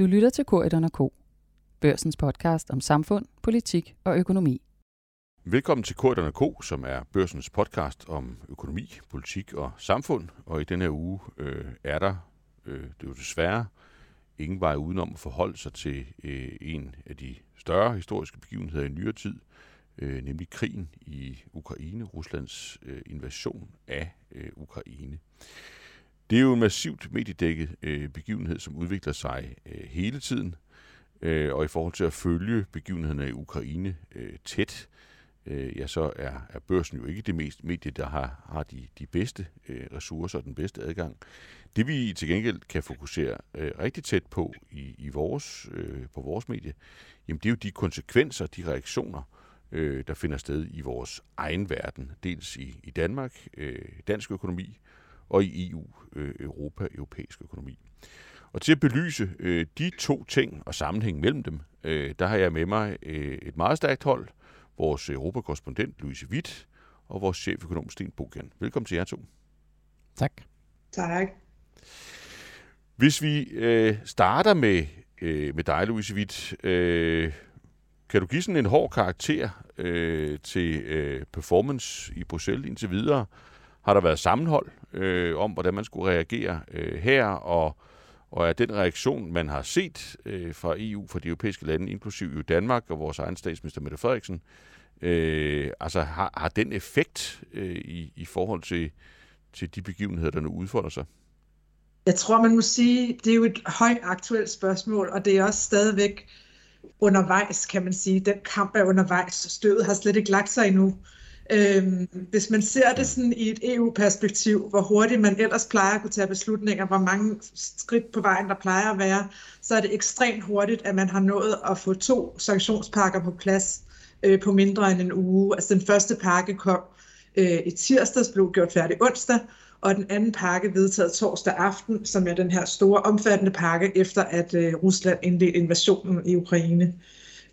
Du lytter til Korridon K. Børsens podcast om samfund, politik og økonomi. Velkommen til Korridon K, som er børsens podcast om økonomi, politik og samfund. Og i denne her uge øh, er der, øh, det er jo desværre, ingen vej udenom at forholde sig til øh, en af de større historiske begivenheder i nyere tid, øh, nemlig krigen i Ukraine, Ruslands øh, invasion af øh, Ukraine. Det er jo en massivt mediedækket øh, begivenhed, som udvikler sig øh, hele tiden, øh, og i forhold til at følge begivenhederne i Ukraine øh, tæt, øh, ja, så er, er børsen jo ikke det mest medie, der har, har de, de bedste øh, ressourcer og den bedste adgang. Det vi til gengæld kan fokusere øh, rigtig tæt på i, i vores, øh, på vores medie, jamen det er jo de konsekvenser, de reaktioner, øh, der finder sted i vores egen verden. Dels i, i Danmark, øh, dansk økonomi, og i EU, øh, Europa, europæisk økonomi. Og til at belyse øh, de to ting og sammenhæng mellem dem, øh, der har jeg med mig øh, et meget stærkt hold, vores europakorrespondent Louise Witt og vores cheføkonom Sten Bogan. Velkommen til jer to. Tak. Tak. Hvis vi øh, starter med, øh, med dig, Louise Witt, øh, kan du give sådan en hård karakter øh, til øh, performance i Bruxelles indtil videre? Har der været sammenhold øh, om, hvordan man skulle reagere øh, her, og, og er den reaktion, man har set øh, fra EU, fra de europæiske lande, inklusive jo Danmark og vores egen statsminister Mette Frederiksen, øh, altså har, har den effekt øh, i, i forhold til, til de begivenheder, der nu udfordrer sig? Jeg tror, man må sige, det er jo et højt aktuelt spørgsmål, og det er også stadigvæk undervejs, kan man sige. Den kamp er undervejs. Støvet har slet ikke lagt sig endnu. Øhm, hvis man ser det sådan i et EU-perspektiv, hvor hurtigt man ellers plejer at kunne tage beslutninger, hvor mange skridt på vejen der plejer at være, så er det ekstremt hurtigt, at man har nået at få to sanktionspakker på plads øh, på mindre end en uge. Altså den første pakke kom øh, i tirsdags, blev gjort færdig onsdag, og den anden pakke vedtaget torsdag aften, som er den her store omfattende pakke, efter at øh, Rusland indledte invasionen i Ukraine.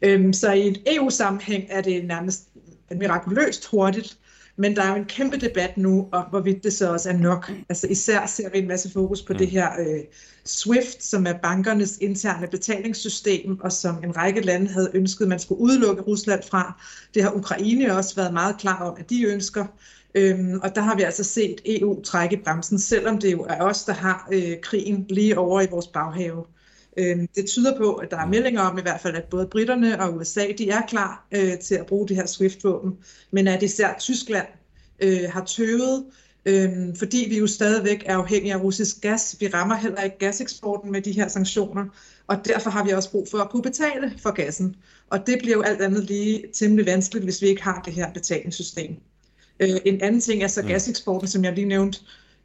Øhm, så i et EU-sammenhæng er det nærmest mirakuløst hurtigt, men der er jo en kæmpe debat nu om, hvorvidt det så også er nok. Altså især ser vi en masse fokus på mm. det her øh, SWIFT, som er bankernes interne betalingssystem, og som en række lande havde ønsket, man skulle udelukke Rusland fra. Det har Ukraine også været meget klar om, at de ønsker. Øhm, og der har vi altså set EU trække bremsen, selvom det jo er os, der har øh, krigen lige over i vores baghave. Øhm, det tyder på, at der er meldinger om i hvert fald, at både britterne og USA de er klar øh, til at bruge det her SWIFT-våben, men at især Tyskland øh, har tøvet, øh, fordi vi jo stadigvæk er afhængige af russisk gas. Vi rammer heller ikke gaseksporten med de her sanktioner, og derfor har vi også brug for at kunne betale for gassen. Og det bliver jo alt andet lige temmelig vanskeligt, hvis vi ikke har det her betalingssystem. Øh, en anden ting er så gaseksporten, som jeg lige nævnte.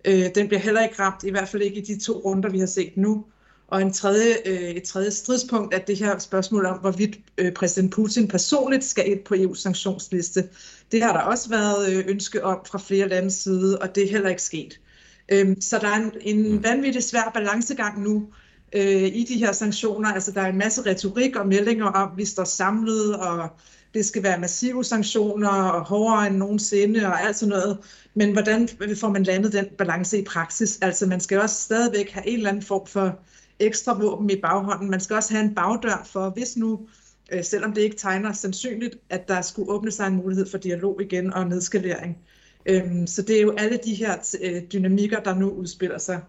Øh, den bliver heller ikke ramt, i hvert fald ikke i de to runder, vi har set nu. Og en tredje, øh, et tredje stridspunkt er det her spørgsmål om, hvorvidt øh, præsident Putin personligt skal ind på EU's sanktionsliste. Det har der også været øh, ønske om fra flere landes side, og det er heller ikke sket. Øh, så der er en, en mm. vanvittig svær balancegang nu øh, i de her sanktioner. Altså der er en masse retorik og meldinger om, at vi står samlet, og det skal være massive sanktioner og hårdere end nogensinde og alt sådan noget. Men hvordan får man landet den balance i praksis? Altså man skal også stadigvæk have en eller anden form for ekstra våben i baghånden. Man skal også have en bagdør for, hvis nu, øh, selvom det ikke tegner sandsynligt, at der skulle åbne sig en mulighed for dialog igen og nedskalering. Øhm, så det er jo alle de her øh, dynamikker, der nu udspiller sig.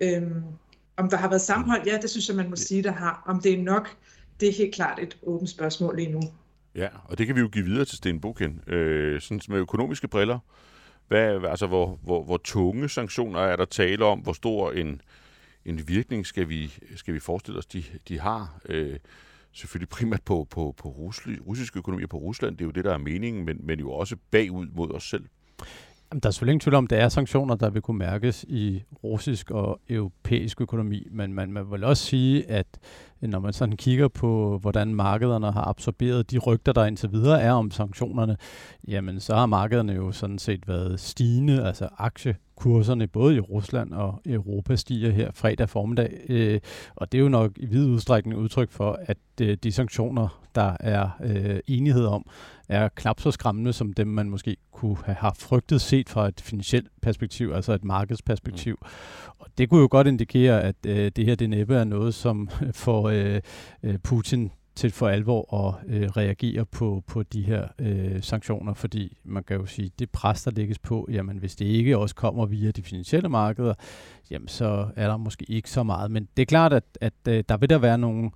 Øhm, om der har været sammenhold, ja, det synes jeg, man må sige, der har. Om det er nok, det er helt klart et åbent spørgsmål lige nu. Ja, og det kan vi jo give videre til Sten Buken. Øh, sådan med økonomiske briller, hvad, altså hvor, hvor, hvor tunge sanktioner er der tale om? Hvor stor en, en virkning skal vi, skal vi forestille os, de, de har? Øh, selvfølgelig primært på, på, på russisk økonomi og på Rusland, det er jo det, der er meningen, men, men jo også bagud mod os selv. Jamen, der er selvfølgelig ingen tvivl om, at der er sanktioner, der vil kunne mærkes i russisk og europæisk økonomi, men man, man vil også sige, at når man sådan kigger på, hvordan markederne har absorberet de rygter, der indtil videre er om sanktionerne, jamen så har markederne jo sådan set været stigende, altså aktie kurserne både i Rusland og Europa stiger her fredag formiddag. Øh, og det er jo nok i vid udstrækning udtryk for, at øh, de sanktioner, der er øh, enighed om, er knap så skræmmende som dem, man måske kunne have haft frygtet set fra et finansielt perspektiv, altså et markedsperspektiv. Mm. Og det kunne jo godt indikere, at øh, det her det næppe er noget, som får øh, øh, Putin til for alvor at øh, reagere på, på de her øh, sanktioner, fordi man kan jo sige, det pres, der lægges på, jamen hvis det ikke også kommer via de finansielle markeder, jamen så er der måske ikke så meget. Men det er klart, at, at øh, der vil der være nogle,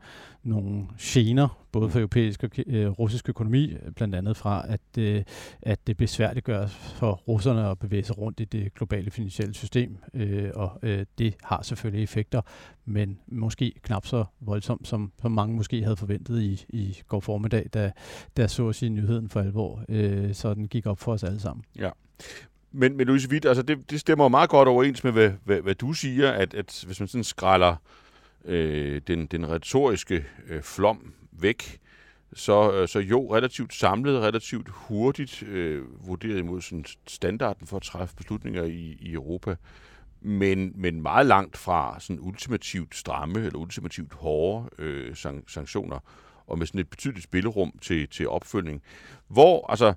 nogle gener, både for europæisk og øh, russisk økonomi, blandt andet fra, at, øh, at det besværliggøres for russerne at bevæge sig rundt i det globale finansielle system, øh, og øh, det har selvfølgelig effekter, men måske knap så voldsomt, som, som mange måske havde forventet i, i går formiddag, da, da så at sige nyheden for alvor, øh, så den gik op for os alle sammen. Ja. Men, men Louise Witt, altså det, det stemmer meget godt overens med, hvad, hvad, hvad du siger, at, at hvis man sådan skræller øh, den, den retoriske øh, flom væk, så, øh, så jo, relativt samlet, relativt hurtigt øh, vurderet imod sådan standarden for at træffe beslutninger i, i Europa, men, men meget langt fra sådan ultimativt stramme eller ultimativt hårde øh, sanktioner, og med sådan et betydeligt spillerum til, til opfølgning. Hvor, altså,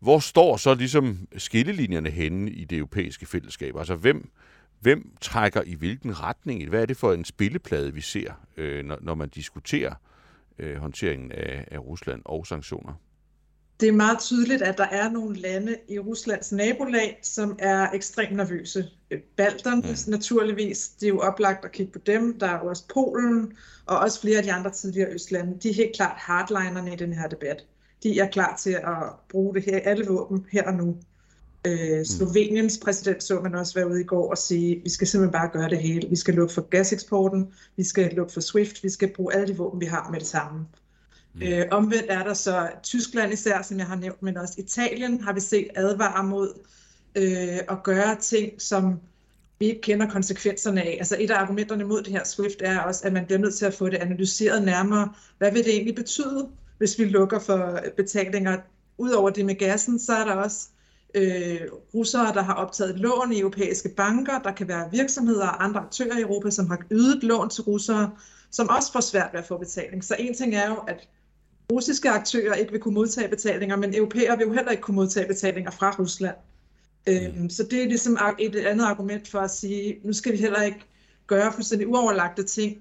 hvor står så ligesom skillelinjerne henne i det europæiske fællesskab? Altså, hvem, hvem trækker i hvilken retning? Hvad er det for en spilleplade, vi ser, øh, når, når man diskuterer øh, håndteringen af, af Rusland og sanktioner? Det er meget tydeligt, at der er nogle lande i Ruslands nabolag, som er ekstremt nervøse. Balterne mm. naturligvis, det er jo oplagt at kigge på dem. Der er også Polen og også flere af de andre tidligere østlande. De er helt klart hardlinerne i den her debat. De er klar til at bruge det her, alle våben her og nu. Øh, Sloveniens præsident så man også være ude i går og sige, vi skal simpelthen bare gøre det hele. Vi skal lukke for gaseksporten, vi skal lukke for SWIFT, vi skal bruge alle de våben, vi har med det samme. Mm. Øh, omvendt er der så Tyskland især, som jeg har nævnt, men også Italien har vi set advare mod øh, at gøre ting, som vi ikke kender konsekvenserne af. Altså et af argumenterne mod det her SWIFT er også, at man bliver nødt til at få det analyseret nærmere. Hvad vil det egentlig betyde, hvis vi lukker for betalinger? Udover det med gassen, så er der også øh, russere, der har optaget lån i europæiske banker. Der kan være virksomheder og andre aktører i Europa, som har ydet lån til russere, som også får svært ved at få betaling. Så en ting er jo, at russiske aktører ikke vil kunne modtage betalinger, men europæere vil jo heller ikke kunne modtage betalinger fra Rusland. Øhm, så det er ligesom et andet argument for at sige, nu skal vi heller ikke gøre fuldstændig uoverlagte ting.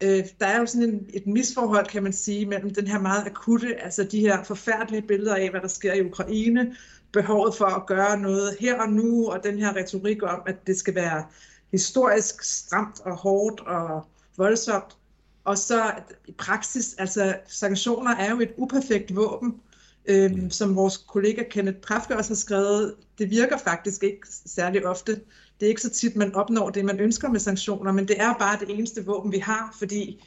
Øh, der er jo sådan en, et misforhold, kan man sige, mellem den her meget akutte, altså de her forfærdelige billeder af, hvad der sker i Ukraine, behovet for at gøre noget her og nu, og den her retorik om, at det skal være historisk stramt og hårdt og voldsomt. Og så i praksis, altså sanktioner er jo et uperfekt våben, øhm, som vores kollega Kenneth Prafke også har skrevet. Det virker faktisk ikke særlig ofte. Det er ikke så tit, man opnår det, man ønsker med sanktioner, men det er bare det eneste våben, vi har, fordi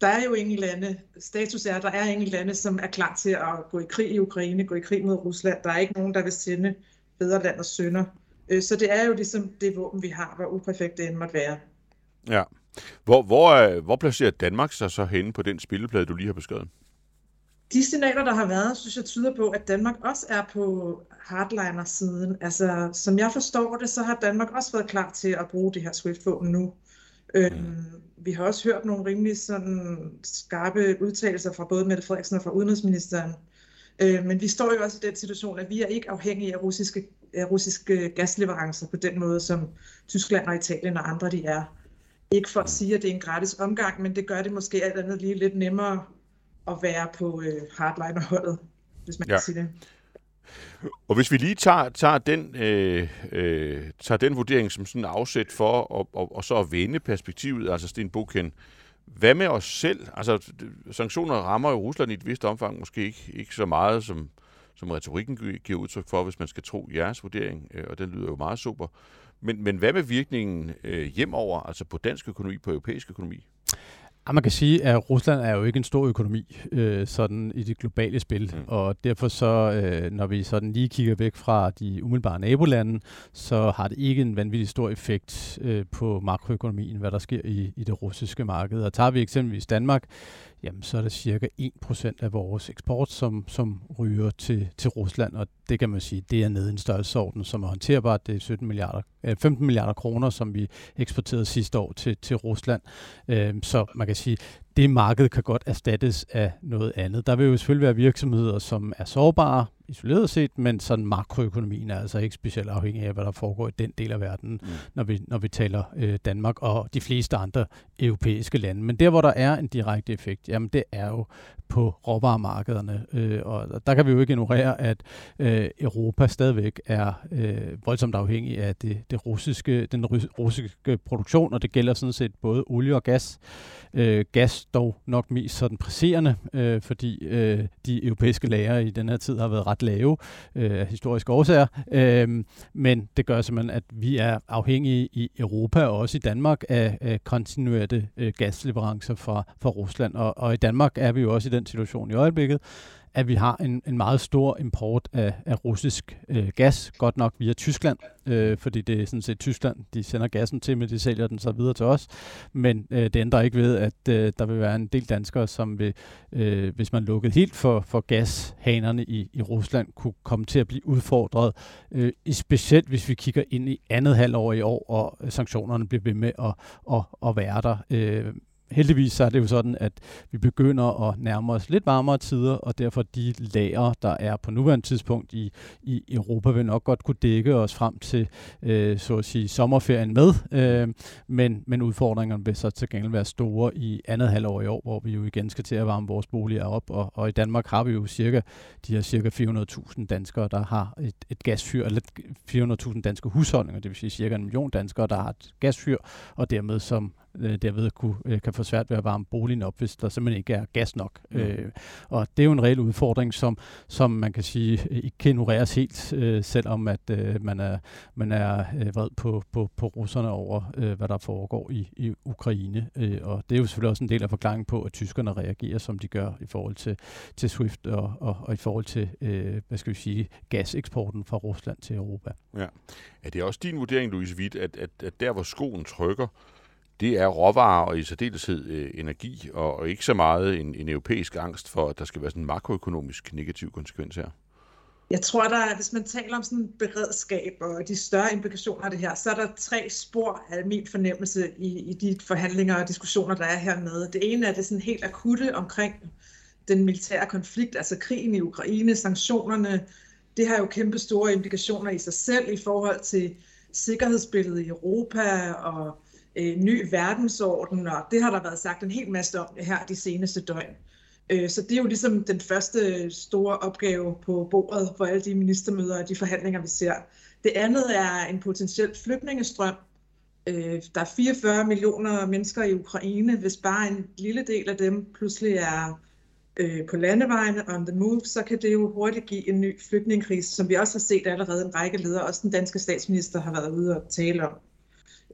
der er jo ingen lande, status er, der er ingen lande, som er klar til at gå i krig i Ukraine, gå i krig mod Rusland. Der er ikke nogen, der vil sende land og sønder. Øh, så det er jo ligesom det våben, vi har, hvor uperfekt det end måtte være. Ja. Hvor, hvor, øh, hvor placerer Danmark sig så henne på den spilleplade, du lige har beskrevet? De signaler, der har været, synes jeg tyder på, at Danmark også er på hardliner-siden. Altså, som jeg forstår det, så har Danmark også været klar til at bruge det her SWIFT-våben nu. Øhm, vi har også hørt nogle rimelig sådan skarpe udtalelser fra både Mette Frederiksen og fra udenrigsministeren. Øh, men vi står jo også i den situation, at vi er ikke afhængige af russiske, af russiske gasleverancer på den måde, som Tyskland og Italien og andre de er. Ikke for at sige, at det er en gratis omgang, men det gør det måske alt andet lige lidt nemmere at være på øh, hardliner-holdet, hvis man ja. kan sige det. Og hvis vi lige tager, tager, den, øh, øh, tager den vurdering som sådan afsæt for, og, og, og så at vende perspektivet, altså Sten Buken, hvad med os selv? Altså, sanktioner rammer jo Rusland i et vist omfang, måske ikke, ikke så meget, som, som retorikken giver udtryk for, hvis man skal tro jeres vurdering, øh, og den lyder jo meget super. Men, men hvad med virkningen øh, hjemover, altså på dansk økonomi, på europæisk økonomi? Ja, man kan sige, at Rusland er jo ikke en stor økonomi øh, sådan i det globale spil, mm. og derfor så, øh, når vi sådan lige kigger væk fra de umiddelbare nabolande, så har det ikke en vanvittig stor effekt øh, på makroøkonomien, hvad der sker i, i det russiske marked. Og tager vi eksempelvis Danmark, jamen så er det cirka 1% af vores eksport, som, som ryger til, til Rusland, og det kan man sige, det er nede i en størrelsesorden, som er håndterbart. Det er 17 milliarder, øh, 15 milliarder kroner, som vi eksporterede sidste år til, til Rusland. Øh, så man kan sige, det marked kan godt erstattes af noget andet. Der vil jo selvfølgelig være virksomheder, som er sårbare, isoleret set, men sådan makroøkonomien er altså ikke specielt afhængig af, hvad der foregår i den del af verden, mm. når, vi, når vi taler øh, Danmark og de fleste andre europæiske lande. Men der, hvor der er en direkte effekt, jamen det er jo på råvaremarkederne. Øh, og der kan vi jo ikke ignorere, at øh, Europa stadigvæk er øh, voldsomt afhængig af det, det russiske, den russiske produktion, og det gælder sådan set både olie og gas. Øh, gas dog nok mest sådan presserende, øh, fordi øh, de europæiske lager i den her tid har været ret lave øh, af historiske årsager. Øh, men det gør simpelthen, at vi er afhængige i Europa og også i Danmark af, af kontinuerte øh, gasleverancer fra, fra Rusland. Og, og i Danmark er vi jo også i den situation i øjeblikket, at vi har en, en meget stor import af, af russisk øh, gas, godt nok via Tyskland, øh, fordi det er sådan set Tyskland, de sender gassen til, men de sælger den så videre til os. Men øh, det ændrer ikke ved, at øh, der vil være en del danskere, som vil, øh, hvis man lukkede helt for, for gashanerne i, i Rusland, kunne komme til at blive udfordret, øh, specielt hvis vi kigger ind i andet halvår i år, og øh, sanktionerne bliver ved med at, at, at være der. Øh, heldigvis så er det jo sådan, at vi begynder at nærme os lidt varmere tider, og derfor de lager, der er på nuværende tidspunkt i, i Europa, vil nok godt kunne dække os frem til, øh, så at sige, sommerferien med. Øh, men, men udfordringerne vil så til gengæld være store i andet halvår i år, hvor vi jo igen skal til at varme vores boliger op, og, og i Danmark har vi jo cirka, de her cirka 400.000 danskere, der har et, et gasfyr, eller 400.000 danske husholdninger, det vil sige cirka en million danskere, der har et gasfyr, og dermed som øh, derved kunne, øh, kan få svært ved at varme boligen op, hvis der simpelthen ikke er gas nok. Mm. Øh, og det er jo en reel udfordring, som, som man kan sige ikke kan ignoreres helt, øh, selvom at øh, man er, man er øh, vred på, på, på russerne over, øh, hvad der foregår i, i Ukraine. Øh, og det er jo selvfølgelig også en del af forklaringen på, at tyskerne reagerer, som de gør i forhold til, til SWIFT og, og, og i forhold til, øh, hvad skal vi sige, gaseksporten fra Rusland til Europa. Ja. Er det også din vurdering, Louise Witt, at, at, at der, hvor skoen trykker, det er råvarer og i særdeleshed øh, energi, og, og ikke så meget en, en europæisk angst for, at der skal være sådan en makroøkonomisk negativ konsekvens her. Jeg tror, der hvis man taler om sådan beredskab og de større implikationer af det her, så er der tre spor af min fornemmelse i, i de forhandlinger og diskussioner, der er hernede. Det ene er det sådan helt akutte omkring den militære konflikt, altså krigen i Ukraine, sanktionerne. Det har jo kæmpe store implikationer i sig selv i forhold til sikkerhedsbilledet i Europa og øh, ny verdensorden, og det har der været sagt en hel masse om her de seneste døgn. Øh, så det er jo ligesom den første store opgave på bordet for alle de ministermøder og de forhandlinger, vi ser. Det andet er en potentiel flygtningestrøm. Øh, der er 44 millioner mennesker i Ukraine. Hvis bare en lille del af dem pludselig er øh, på landevejene on the move, så kan det jo hurtigt give en ny flygtningekrise, som vi også har set allerede en række ledere, også den danske statsminister har været ude og tale om.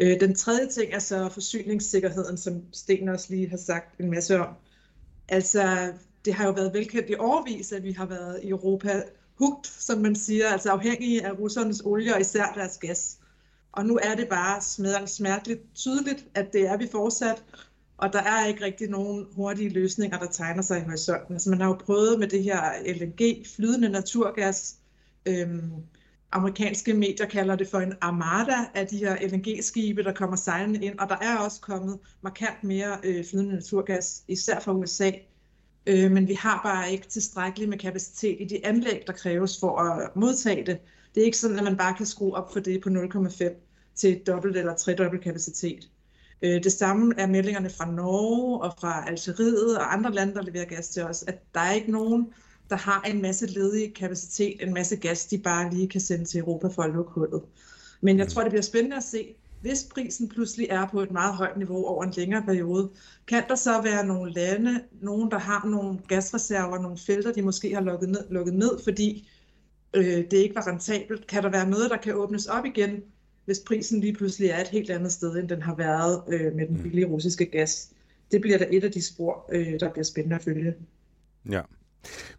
Øh, den tredje ting er så forsyningssikkerheden, som Sten også lige har sagt en masse om. Altså, det har jo været velkendt i overvis, at vi har været i Europa hugt, som man siger, altså afhængige af russernes olie og især deres gas. Og nu er det bare smerteligt tydeligt, at det er vi fortsat, og der er ikke rigtig nogen hurtige løsninger, der tegner sig i horisonten. Altså man har jo prøvet med det her LNG, flydende naturgas, øhm, amerikanske medier kalder det for en armada af de her LNG-skibe, der kommer sejlende ind, og der er også kommet markant mere øh, flydende naturgas, især fra USA. Øh, men vi har bare ikke tilstrækkeligt med kapacitet i de anlæg, der kræves for at modtage det. Det er ikke sådan, at man bare kan skrue op for det på 0,5 til dobbelt eller tredobbelt kapacitet. Øh, det samme er meldingerne fra Norge og fra Algeriet og andre lande, der leverer gas til os, at der er ikke nogen der har en masse ledig kapacitet, en masse gas, de bare lige kan sende til Europa for at lukke hullet. Men jeg mm. tror, det bliver spændende at se, hvis prisen pludselig er på et meget højt niveau over en længere periode, kan der så være nogle lande, nogen der har nogle gasreserver, nogle felter, de måske har lukket ned, lukket ned fordi øh, det ikke var rentabelt. Kan der være noget, der kan åbnes op igen, hvis prisen lige pludselig er et helt andet sted, end den har været øh, med den mm. billige russiske gas? Det bliver da et af de spor, øh, der bliver spændende at følge. Ja.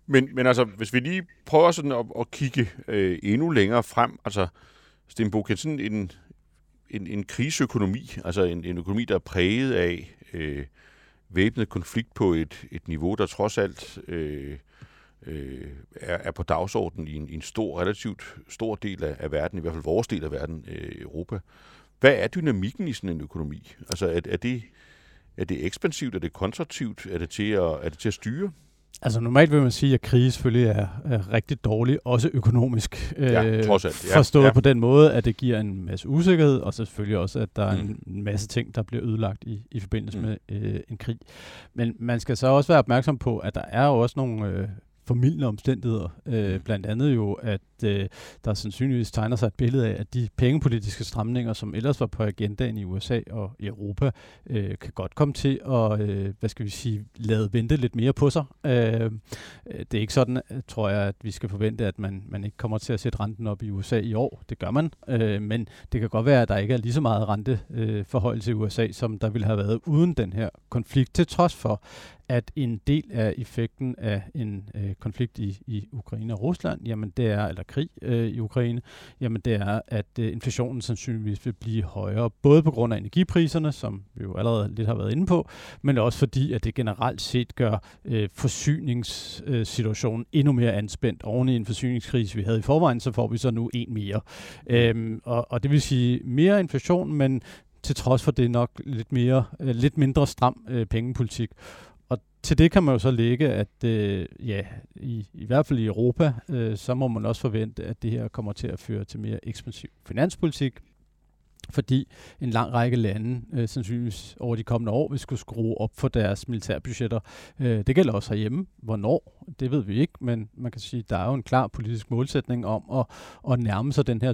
Men, men altså, hvis vi lige prøver sådan at, at kigge øh, endnu længere frem, altså Stenbo, kan sådan en, en, en kriseøkonomi, altså en, en økonomi, der er præget af øh, væbnet konflikt på et, et niveau, der trods alt øh, øh, er, er på dagsordenen i en, i en stor, relativt stor del af, af verden, i hvert fald vores del af verden, øh, Europa. Hvad er dynamikken i sådan en økonomi? Altså er, er, det, er det ekspansivt, er det kontraktivt, er det til at, er det til at styre? Altså normalt vil man sige, at krise selvfølgelig er, er rigtig dårlig, også økonomisk. Ja, øh, trods alt. Ja, forstået ja. på den måde, at det giver en masse usikkerhed, og så selvfølgelig også, at der er en mm. masse ting, der bliver ødelagt i, i forbindelse mm. med øh, en krig. Men man skal så også være opmærksom på, at der er jo også nogle øh, formidlende omstændigheder. Øh, blandt andet jo, at øh, der sandsynligvis tegner sig et billede af, at de pengepolitiske stramninger, som ellers var på agendaen i USA og i Europa, øh, kan godt komme til at, øh, hvad skal vi sige, lade vente lidt mere på sig. Øh, det er ikke sådan, tror jeg, at vi skal forvente, at man, man ikke kommer til at sætte renten op i USA i år. Det gør man, øh, men det kan godt være, at der ikke er lige så meget renteforhold til USA, som der ville have været uden den her konflikt, til trods for, at en del af effekten af en øh, konflikt i, i Ukraine og Rusland, jamen det er, eller krig øh, i Ukraine, jamen det er, at øh, inflationen sandsynligvis vil blive højere, både på grund af energipriserne, som vi jo allerede lidt har været inde på, men også fordi, at det generelt set gør øh, forsyningssituationen øh, endnu mere anspændt. Oven i en forsyningskrise, vi havde i forvejen, så får vi så nu en mere. Øhm, og, og det vil sige mere inflation, men til trods for det nok lidt, mere, øh, lidt mindre stram øh, pengepolitik til det kan man jo så lægge, at øh, ja, i, i hvert fald i Europa, øh, så må man også forvente, at det her kommer til at føre til mere ekspansiv finanspolitik, fordi en lang række lande øh, sandsynligvis over de kommende år vil skulle skrue op for deres militærbudgetter. Øh, det gælder også herhjemme. Hvornår? Det ved vi ikke, men man kan sige, at der er jo en klar politisk målsætning om at, at nærme sig den her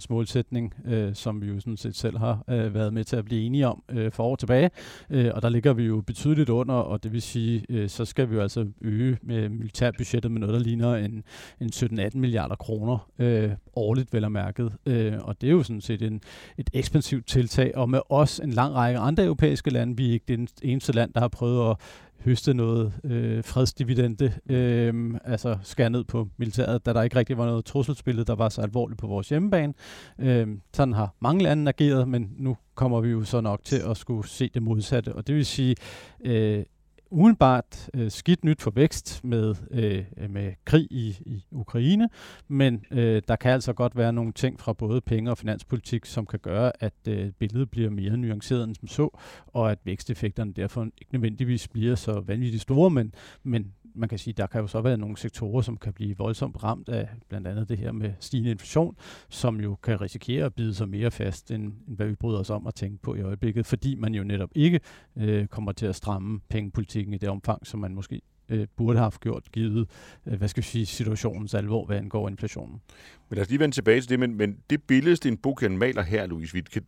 2% målsætning, øh, som vi jo sådan set selv har øh, været med til at blive enige om øh, for år tilbage. Øh, og der ligger vi jo betydeligt under, og det vil sige, øh, så skal vi jo altså øge med militærbudgettet med noget, der ligner en, en 17-18 milliarder kroner øh, årligt, vel og mærket. Øh, og det er jo sådan set en, et ekspansivt tiltag, og med os en lang række andre europæiske lande. Vi er ikke det eneste land, der har prøvet at høste noget øh, fredsdividende, øh, altså skære ned på militæret, da der ikke rigtig var noget trusselsbillede, der var så alvorligt på vores hjemmebane. Øh, sådan har mange lande ageret, men nu kommer vi jo så nok til at skulle se det modsatte, og det vil sige, øh, umiddelbart øh, skidt nyt for vækst med, øh, med krig i, i Ukraine, men øh, der kan altså godt være nogle ting fra både penge og finanspolitik, som kan gøre, at øh, billedet bliver mere nuanceret end som så, og at væksteffekterne derfor ikke nødvendigvis bliver så vanvittigt store, men, men man kan sige, der kan jo så være nogle sektorer, som kan blive voldsomt ramt af blandt andet det her med stigende inflation, som jo kan risikere at bide sig mere fast, end, end hvad vi bryder os om at tænke på i øjeblikket, fordi man jo netop ikke øh, kommer til at stramme pengepolitikken i det omfang, som man måske øh, burde have gjort, givet øh, hvad skal vi sige, situationens alvor, hvad angår inflationen. Men lad os lige vende tilbage til det, men, men det billede, Sten Buchen maler her, Louise Witt, kan,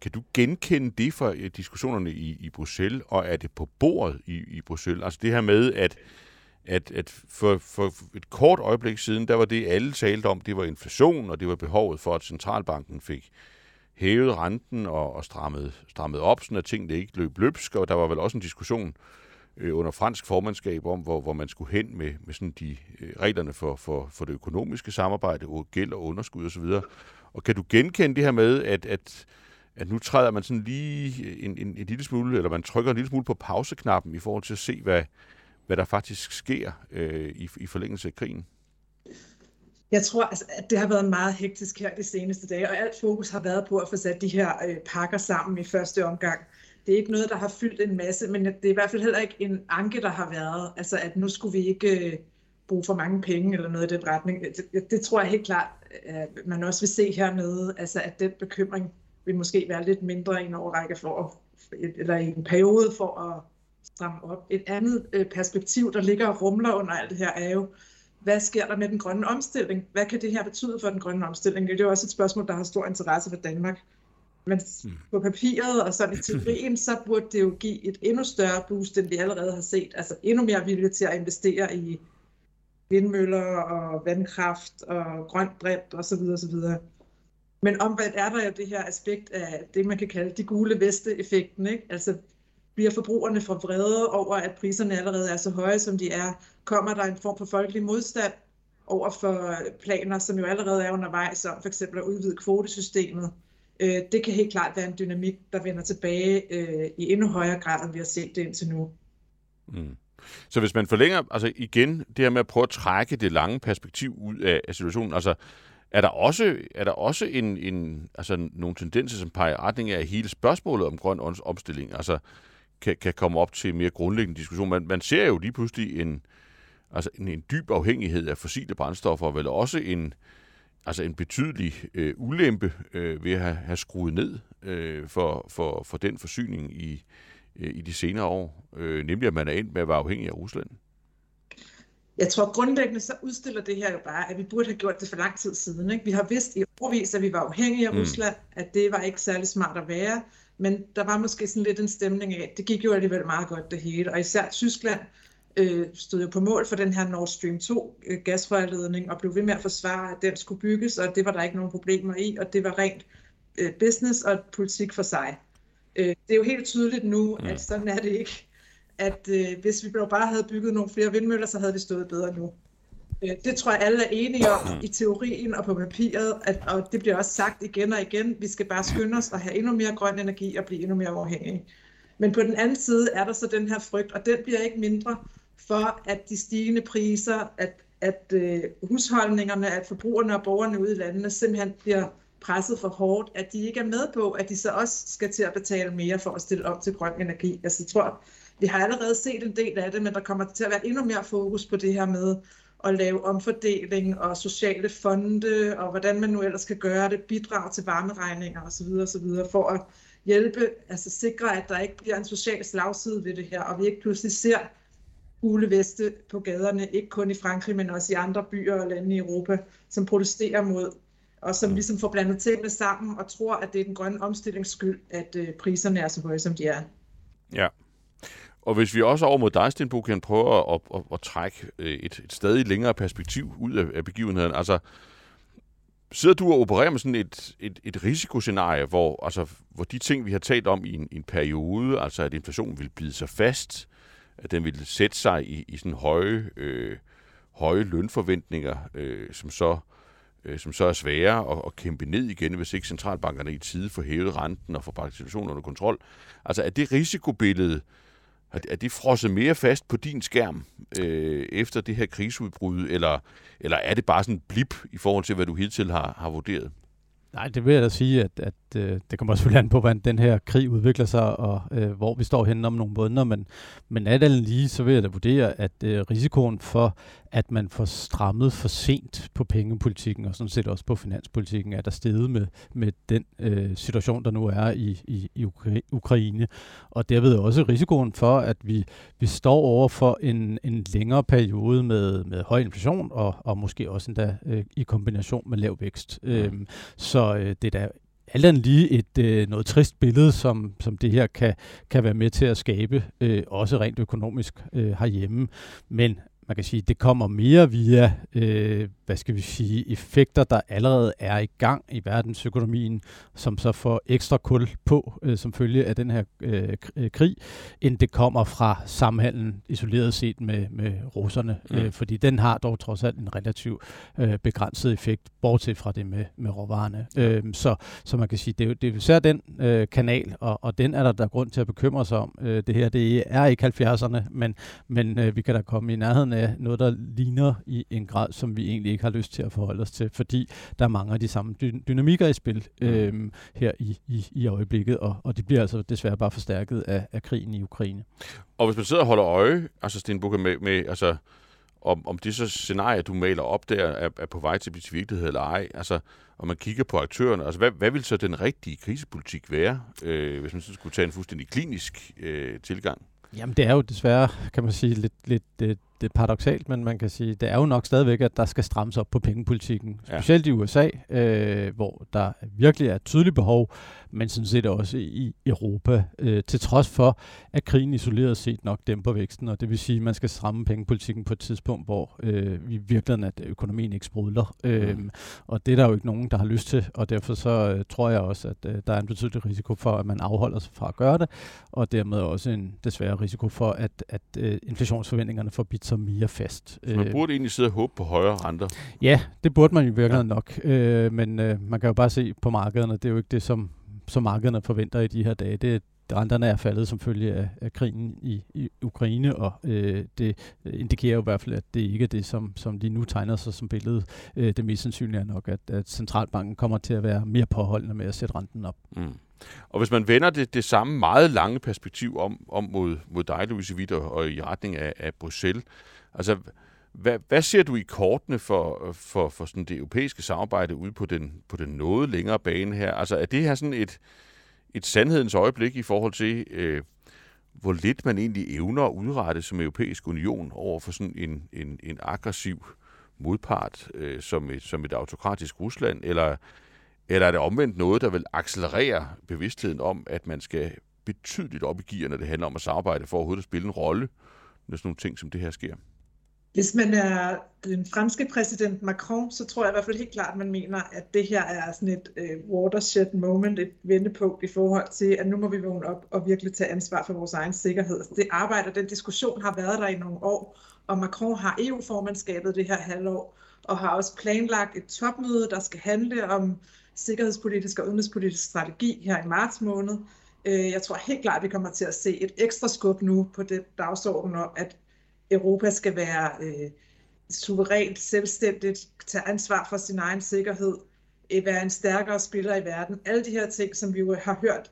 kan du genkende det fra øh, diskussionerne i, i Bruxelles, og er det på bordet i, i Bruxelles? Altså det her med, at at, at for, for et kort øjeblik siden, der var det, alle talte om, det var inflation, og det var behovet for, at centralbanken fik hævet renten og, og strammet, strammet op, sådan at tingene ikke løb løbsk, og der var vel også en diskussion øh, under fransk formandskab om, hvor, hvor man skulle hen med, med sådan de øh, reglerne for, for, for det økonomiske samarbejde, gæld og underskud osv. Og, og kan du genkende det her med, at, at, at nu træder man sådan lige en, en, en lille smule, eller man trykker en lille smule på pauseknappen i forhold til at se, hvad, hvad der faktisk sker øh, i, i forlængelse af krigen? Jeg tror, altså, at det har været meget hektisk her de seneste dage, og alt fokus har været på at få sat de her øh, pakker sammen i første omgang. Det er ikke noget, der har fyldt en masse, men det er i hvert fald heller ikke en anke, der har været. Altså, at nu skulle vi ikke øh, bruge for mange penge eller noget i den retning. Det, det tror jeg helt klart, at man også vil se hernede. Altså, at den bekymring vil måske være lidt mindre i en overrække for eller i en periode for at stramme op. Et andet øh, perspektiv, der ligger og rumler under alt det her, er jo, hvad sker der med den grønne omstilling? Hvad kan det her betyde for den grønne omstilling? Det er jo også et spørgsmål, der har stor interesse for Danmark. Men mm. på papiret og sådan i teorien, så burde det jo give et endnu større boost, end vi allerede har set. Altså endnu mere vilje til at investere i vindmøller og vandkraft og grønt brint osv. osv. Men omvendt er der jo det her aspekt af det, man kan kalde de gule veste-effekten. Ikke? Altså bliver forbrugerne for vrede over, at priserne allerede er så høje, som de er? Kommer der en form for folkelig modstand over for planer, som jo allerede er undervejs om for eksempel at udvide kvotesystemet? Øh, det kan helt klart være en dynamik, der vender tilbage øh, i endnu højere grad, end vi har set det indtil nu. Mm. Så hvis man forlænger, altså igen, det her med at prøve at trække det lange perspektiv ud af, af situationen, altså er der også, er der også en, en, altså nogle tendenser, som peger i retning af hele spørgsmålet om grøn omstilling, altså kan, kan komme op til mere grundlæggende diskussion. Man, man ser jo lige pludselig en, altså en, en dyb afhængighed af fossile brændstoffer, og vel også en, altså en betydelig øh, ulempe øh, ved at have, have skruet ned øh, for, for, for den forsyning i, øh, i de senere år, øh, nemlig at man er endt med at være afhængig af Rusland. Jeg tror grundlæggende så udstiller det her jo bare, at vi burde have gjort det for lang tid siden. Ikke? Vi har vidst i overvis, at vi var afhængige af mm. Rusland, at det var ikke særlig smart at være, men der var måske sådan lidt en stemning af, at det gik jo alligevel meget godt det hele, og især Tyskland øh, stod jo på mål for den her Nord Stream 2 øh, gasrørledning og blev ved med at forsvare, at den skulle bygges, og det var der ikke nogen problemer i, og det var rent øh, business og politik for sig. Øh, det er jo helt tydeligt nu, mm. at sådan er det ikke. At øh, hvis vi bare havde bygget nogle flere vindmøller, så havde vi stået bedre nu. Øh, det tror jeg alle er enige om i teorien og på papiret, at, og det bliver også sagt igen og igen, vi skal bare skynde os at have endnu mere grøn energi og blive endnu mere uafhængige. Men på den anden side er der så den her frygt, og den bliver ikke mindre, for at de stigende priser, at, at øh, husholdningerne, at forbrugerne og borgerne ude i landene simpelthen bliver presset for hårdt, at de ikke er med på, at de så også skal til at betale mere for at stille op til grøn energi. Altså jeg tror, vi har allerede set en del af det, men der kommer til at være endnu mere fokus på det her med at lave omfordeling og sociale fonde, og hvordan man nu ellers skal gøre det, bidrag til varmeregninger osv. osv. for at hjælpe, altså sikre, at der ikke bliver en social slagside ved det her, og vi ikke pludselig ser gule veste på gaderne, ikke kun i Frankrig, men også i andre byer og lande i Europa, som protesterer mod, og som ligesom får blandet tingene sammen og tror, at det er den grønne omstillings skyld, at øh, priserne er så høje, som de er. Ja. Og hvis vi også over mod dig, Stenbo, kan prøve at, at, at, at trække øh, et, et stadig længere perspektiv ud af, af begivenheden. Altså, sidder du og opererer med sådan et, et, et risikoscenarie, hvor, altså, hvor de ting, vi har talt om i en, en periode, altså at inflationen vil blive sig fast, at den vil sætte sig i, i sådan høje, øh, høje lønforventninger, øh, som så øh, som så er svære at, at kæmpe ned igen, hvis ikke centralbankerne i tide får hævet renten og får bragt situationen under kontrol. Altså er det risikobillede, er det frosset mere fast på din skærm øh, efter det her krigsudbrud, eller, eller er det bare sådan en blip i forhold til, hvad du hidtil har, har vurderet? Nej, det vil jeg da sige, at, at øh, det kommer selvfølgelig an på, hvordan den her krig udvikler sig, og øh, hvor vi står henne om nogle måneder, men, men alt andet lige, så vil jeg da vurdere, at øh, risikoen for, at man får strammet for sent på pengepolitikken, og sådan set også på finanspolitikken, er der steget med, med den øh, situation, der nu er i, i, i Ukraine. Og derved også risikoen for, at vi, vi står over for en, en længere periode med, med høj inflation, og, og måske også endda øh, i kombination med lav vækst. Øhm, så øh, det er da alt andet lige et øh, noget trist billede, som, som det her kan, kan være med til at skabe, øh, også rent økonomisk øh, herhjemme. Men man kan sige, det kommer mere via, øh, hvad skal vi sige, effekter, der allerede er i gang i verdensøkonomien, som så får ekstra kul på øh, som følge af den her øh, øh krig, end det kommer fra samhandlen isoleret set med, med russerne. Mm. Øh, fordi den har dog trods alt en relativt øh, begrænset effekt, bortset fra det med, med råvarerne. Øh, så, så man kan sige, det er, det er især den øh, kanal, og, og den er der, der er grund til at bekymre sig om. Øh, det her, det er ikke 70'erne, men, men øh, vi kan da komme i nærheden af noget, der ligner i en grad, som vi egentlig ikke har lyst til at forholde os til, fordi der er mange af de samme dy- dynamikker i spil øh, her i, i, i øjeblikket, og, og det bliver altså desværre bare forstærket af, af krigen i Ukraine. Og hvis man sidder og holder øje, altså Sten med, med altså, om, om det så scenarie, du maler op der, er, er på vej til at blive til virkelighed eller ej, altså, og man kigger på aktørerne, altså hvad, hvad vil så den rigtige krisepolitik være, øh, hvis man så skulle tage en fuldstændig klinisk øh, tilgang? Jamen det er jo desværre, kan man sige, lidt, lidt, lidt det er paradoxalt, men man kan sige, det er jo nok stadigvæk, at der skal strammes op på pengepolitikken. Specielt ja. i USA, øh, hvor der virkelig er et tydeligt behov, men sådan set også i Europa, øh, til trods for, at krigen isoleret set nok dæmper væksten, og det vil sige, at man skal stramme pengepolitikken på et tidspunkt, hvor øh, vi virkelig at økonomien ikke sprudler. Øh, mm. Og det er der jo ikke nogen, der har lyst til, og derfor så øh, tror jeg også, at øh, der er en betydelig risiko for, at man afholder sig fra at gøre det, og dermed også en desværre risiko for, at, at øh, inflationsforventningerne får bidt sig mere fast. Så man øh, burde egentlig sidde og håbe på højere renter? Ja, det burde man i virkeligheden ja. nok. Øh, men øh, man kan jo bare se på markederne, det er jo ikke det, som, som markederne forventer i de her dage. Det, renterne er faldet som følge af, af krigen i, i Ukraine, og øh, det øh, indikerer jo i hvert fald, at det ikke er det, som, som de nu tegner sig som billede. Øh, det mest sandsynlige er nok, at, at centralbanken kommer til at være mere påholdende med at sætte renten op. Mm. Og hvis man vender det, det samme meget lange perspektiv om, om mod, mod dig, Louise Witter, og i retning af, af Bruxelles, altså hvad, hvad ser du i kortene for, for, for sådan det europæiske samarbejde ude på den, på den noget længere bane her? Altså er det her sådan et, et sandhedens øjeblik i forhold til, øh, hvor lidt man egentlig evner at udrette som europæisk union over for sådan en, en, en aggressiv modpart øh, som, et, som et autokratisk Rusland, eller, eller er det omvendt noget, der vil accelerere bevidstheden om, at man skal betydeligt op i gear, når det handler om at samarbejde for overhovedet at spille en rolle, når sådan nogle ting som det her sker? Hvis man er den franske præsident Macron, så tror jeg i hvert fald helt klart, at man mener, at det her er sådan et øh, watershed moment, et vendepunkt i forhold til, at nu må vi vågne op og virkelig tage ansvar for vores egen sikkerhed. Altså, det arbejde den diskussion har været der i nogle år, og Macron har EU-formandskabet det her halvår, og har også planlagt et topmøde, der skal handle om sikkerhedspolitisk og udenrigspolitisk strategi her i marts måned. Øh, jeg tror helt klart, at vi kommer til at se et ekstra skub nu på det dagsorden om, at Europa skal være øh, suverænt, selvstændigt, tage ansvar for sin egen sikkerhed, øh, være en stærkere spiller i verden. Alle de her ting, som vi jo har hørt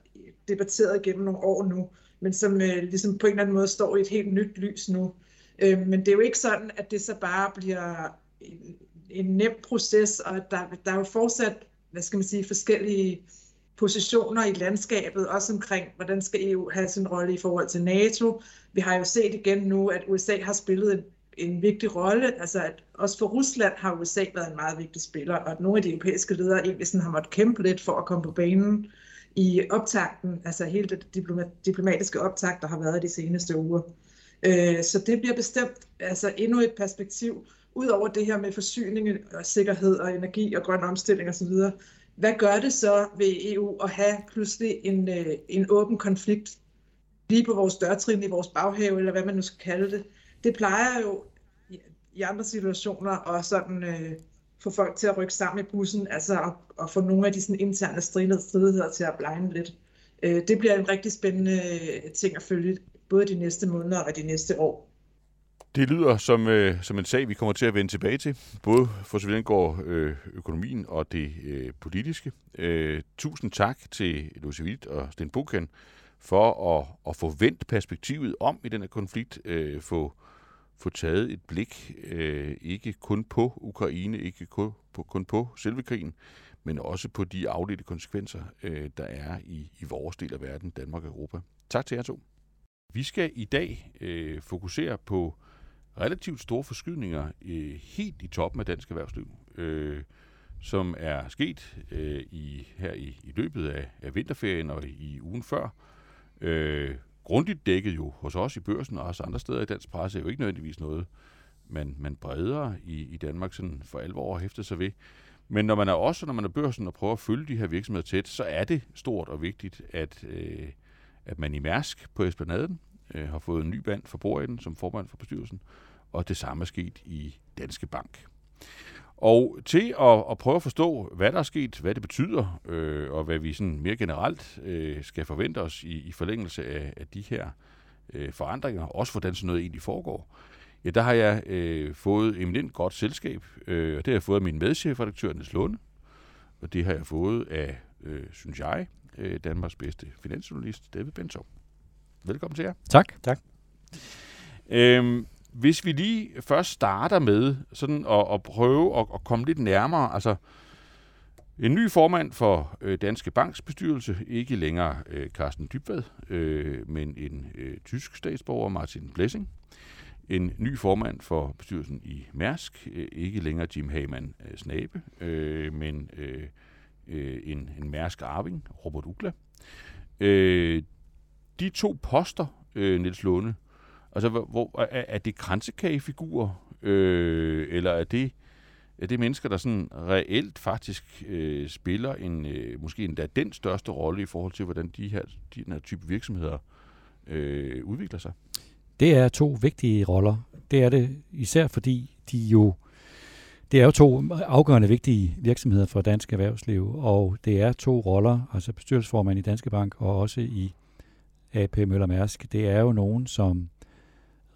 debatteret gennem nogle år nu, men som øh, ligesom på en eller anden måde står i et helt nyt lys nu. Øh, men det er jo ikke sådan, at det så bare bliver en, en nem proces, og der, der er jo fortsat, hvad skal man sige, forskellige positioner i landskabet, også omkring, hvordan skal EU have sin rolle i forhold til NATO. Vi har jo set igen nu, at USA har spillet en, en vigtig rolle, altså at også for Rusland har USA været en meget vigtig spiller, og at nogle af de europæiske ledere egentlig sådan har måttet kæmpe lidt for at komme på banen i optakten, altså hele det diplomatiske optakt, der har været de seneste uger. Øh, så det bliver bestemt altså endnu et perspektiv, ud over det her med forsyning og sikkerhed og energi og grøn omstilling osv., hvad gør det så ved EU at have pludselig en, øh, en åben konflikt lige på vores dørtrin i vores baghave, eller hvad man nu skal kalde det? Det plejer jo i, i andre situationer at sådan, øh, få folk til at rykke sammen i bussen, altså at, at få nogle af de sådan, interne stridigheder til at blinde lidt. Øh, det bliver en rigtig spændende øh, ting at følge, både de næste måneder og de næste år. Det lyder som, øh, som en sag, vi kommer til at vende tilbage til, både for så vidt går øh, økonomien og det øh, politiske. Øh, tusind tak til Louise Witt og Sten Buchen for at, at få vendt perspektivet om i den her konflikt, øh, få, få taget et blik øh, ikke kun på Ukraine, ikke kun på, kun på selve krigen, men også på de afledte konsekvenser, øh, der er i, i vores del af verden, Danmark og Europa. Tak til jer to. Vi skal i dag øh, fokusere på relativt store forskydninger øh, helt i toppen af dansk erhvervsliv, øh, som er sket øh, i her i, i løbet af, af vinterferien og i ugen før. Øh, grundigt dækket jo hos os i børsen og også andre steder i dansk presse er jo ikke nødvendigvis noget, man, man bredere i, i Danmark sådan for alvor hæfter sig ved. Men når man er også, når man er børsen og prøver at følge de her virksomheder tæt, så er det stort og vigtigt, at, øh, at man i Mærsk på Esplanaden øh, har fået en ny band for bordenden som formand for bestyrelsen, og det samme er sket i Danske Bank. Og til at, at prøve at forstå, hvad der er sket, hvad det betyder, øh, og hvad vi sådan mere generelt øh, skal forvente os i, i forlængelse af, af de her øh, forandringer, også hvordan sådan noget egentlig foregår, ja, der har jeg øh, fået eminent godt selskab, øh, og det har jeg fået af min medchefredaktør, Niels Lunde, og det har jeg fået af, øh, synes jeg, øh, Danmarks bedste finansjournalist, David Bentov. Velkommen til jer. Tak. tak. Øhm, hvis vi lige først starter med sådan at, at prøve at, at komme lidt nærmere, altså en ny formand for øh, Danske Banks bestyrelse, ikke længere øh, Carsten Dybvad, øh, men en øh, tysk statsborger, Martin Blessing. En ny formand for bestyrelsen i Mærsk, øh, ikke længere Jim Hagemann øh, Snabe, øh, men øh, øh, en, en Mærsk Arving, Robert Ugla. Øh, de to poster, øh, Niels Lunde, altså hvor, er, er det kransekagefigurer, øh, eller er det, er det mennesker, der sådan reelt faktisk øh, spiller en, øh, måske endda den største rolle i forhold til, hvordan de her, de her type virksomheder øh, udvikler sig? Det er to vigtige roller. Det er det især fordi de jo det er jo to afgørende vigtige virksomheder for dansk erhvervsliv, og det er to roller, altså bestyrelsesformand i Danske Bank og også i AP Møller Mærsk, det er jo nogen, som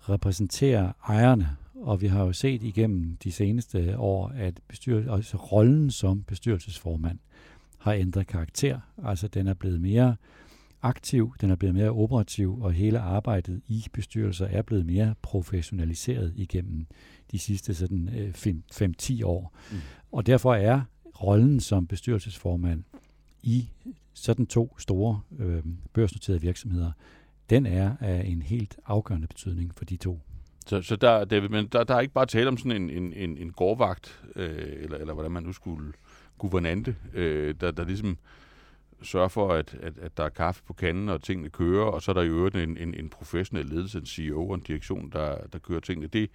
repræsenterer ejerne, og vi har jo set igennem de seneste år, at bestyr, altså rollen som bestyrelsesformand har ændret karakter. Altså den er blevet mere aktiv, den er blevet mere operativ, og hele arbejdet i bestyrelser er blevet mere professionaliseret igennem de sidste sådan 5-10 øh, år. Mm. Og derfor er rollen som bestyrelsesformand i sådan to store øh, børsnoterede virksomheder, den er af en helt afgørende betydning for de to. Så, så der, David, men der, der er ikke bare tale om sådan en, en, en, en gårdvagt, øh, eller, eller hvordan man nu skulle guvernante, øh, der, der ligesom sørger for, at, at, at der er kaffe på kanden, og tingene kører, og så er der i øvrigt en, en, en professionel ledelse, en CEO og en direktion, der, der kører tingene. Det,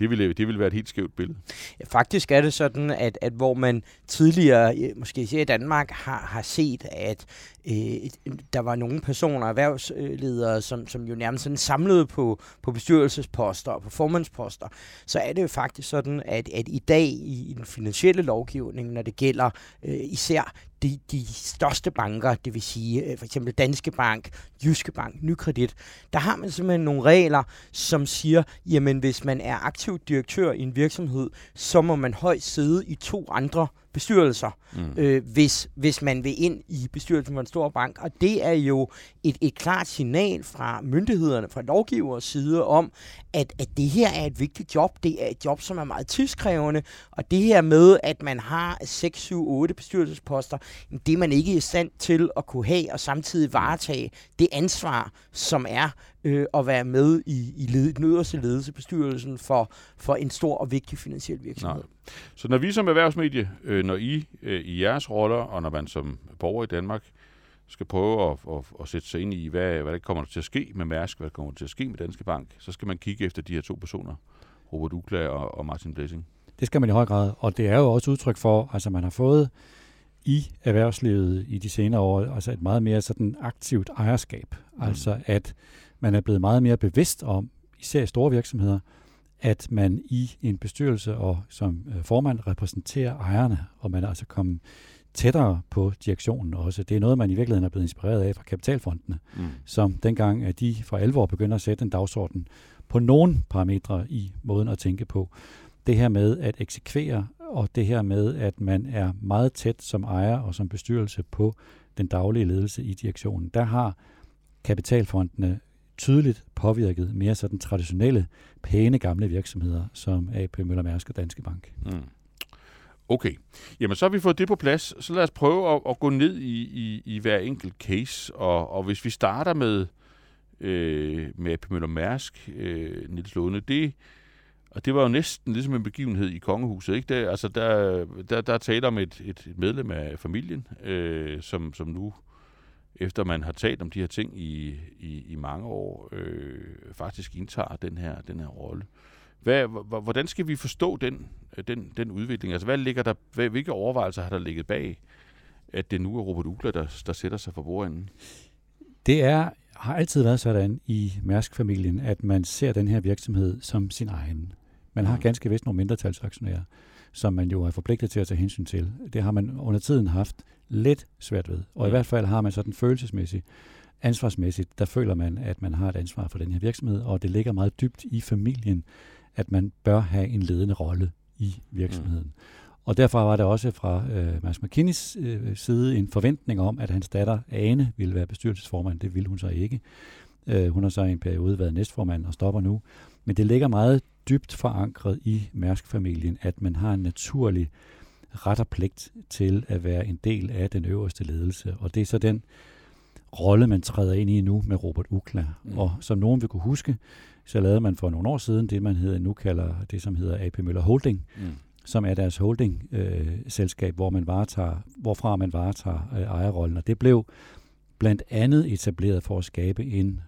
det ville, det ville være et helt skævt billede. Ja, faktisk er det sådan, at, at hvor man tidligere, måske især i Danmark, har, har set, at øh, der var nogle personer, erhvervsledere, som, som jo nærmest sådan samlede på, på bestyrelsesposter og på formandsposter, så er det jo faktisk sådan, at, at i dag i, i den finansielle lovgivning, når det gælder øh, især de, de største banker, det vil sige øh, for eksempel Danske Bank, Jyske Bank, Nykredit, der har man simpelthen nogle regler, som siger, jamen hvis man er aktiv direktør i en virksomhed, så må man højst sidde i to andre bestyrelser, mm. øh, hvis, hvis man vil ind i bestyrelsen for en stor bank. Og det er jo et, et klart signal fra myndighederne, fra lovgivers side om, at, at det her er et vigtigt job. Det er et job, som er meget tidskrævende. Og det her med, at man har 6, 7, 8 bestyrelsesposter, det er man ikke i stand til at kunne have og samtidig varetage det ansvar, som er øh, at være med i, i led, den øverste ledelsebestyrelsen for, for en stor og vigtig finansiel virksomhed. Nej. Så når vi som erhvervsmedie, øh, når I øh, i jeres roller, og når man som borger i Danmark skal prøve at, at, at sætte sig ind i, hvad, hvad der kommer til at ske med Mærsk, hvad der kommer til at ske med Danske Bank, så skal man kigge efter de her to personer, Robert Ukla og, og Martin Blessing. Det skal man i høj grad, og det er jo også udtryk for, altså man har fået i erhvervslivet i de senere år, altså et meget mere sådan aktivt ejerskab. Mm. Altså at man er blevet meget mere bevidst om, især i store virksomheder, at man i en bestyrelse og som øh, formand repræsenterer ejerne, og man er altså kommet tættere på direktionen også. Det er noget, man i virkeligheden er blevet inspireret af fra kapitalfondene, mm. som dengang at de for alvor begynder at sætte en dagsorden på nogle parametre i måden at tænke på. Det her med at eksekvere, og det her med, at man er meget tæt som ejer og som bestyrelse på den daglige ledelse i direktionen. Der har kapitalfondene tydeligt påvirket mere sådan traditionelle, pæne gamle virksomheder som AP Møller Mærsk og Danske Bank. Mm. Okay, jamen så har vi fået det på plads. Så lad os prøve at, at gå ned i, i, i hver enkelt case. Og, og hvis vi starter med, øh, med AP Møller Mærsk, øh, Nils Lunde, det, og det var jo næsten ligesom en begivenhed i kongehuset. Ikke? Der, altså der, der, der taler om et, et, et medlem af familien, øh, som, som nu efter man har talt om de her ting i, i, i mange år, øh, faktisk indtager den her, den her rolle. Hvad, hvordan skal vi forstå den, den, den udvikling? Altså, hvad ligger der, hvad, hvilke overvejelser har der ligget bag, at det nu er Robert Ugler, der, der sætter sig for bordenden? Det er, har altid været sådan i Mærsk-familien, at man ser den her virksomhed som sin egen. Man har mm. ganske vist nogle mindretalsaktionærer, som man jo er forpligtet til at tage hensyn til. Det har man under tiden haft lidt svært ved. Og i hvert fald har man sådan følelsesmæssigt, ansvarsmæssigt, der føler man, at man har et ansvar for den her virksomhed, og det ligger meget dybt i familien, at man bør have en ledende rolle i virksomheden. Mm. Og derfor var der også fra øh, Mads McKinneys øh, side en forventning om, at hans datter Ane ville være bestyrelsesformand. Det ville hun så ikke. Øh, hun har så i en periode været næstformand og stopper nu. Men det ligger meget dybt forankret i Mærsk-familien, at man har en naturlig ret og pligt til at være en del af den øverste ledelse. Og det er så den rolle, man træder ind i nu med Robert Ukla. Mm. Og som nogen vil kunne huske, så lavede man for nogle år siden det, man hedder, nu kalder det, som hedder AP Møller Holding, mm. som er deres holding-selskab, øh, hvor man varetager, hvorfra man varetager øh, ejerrollen. Og det blev blandt andet etableret for at skabe en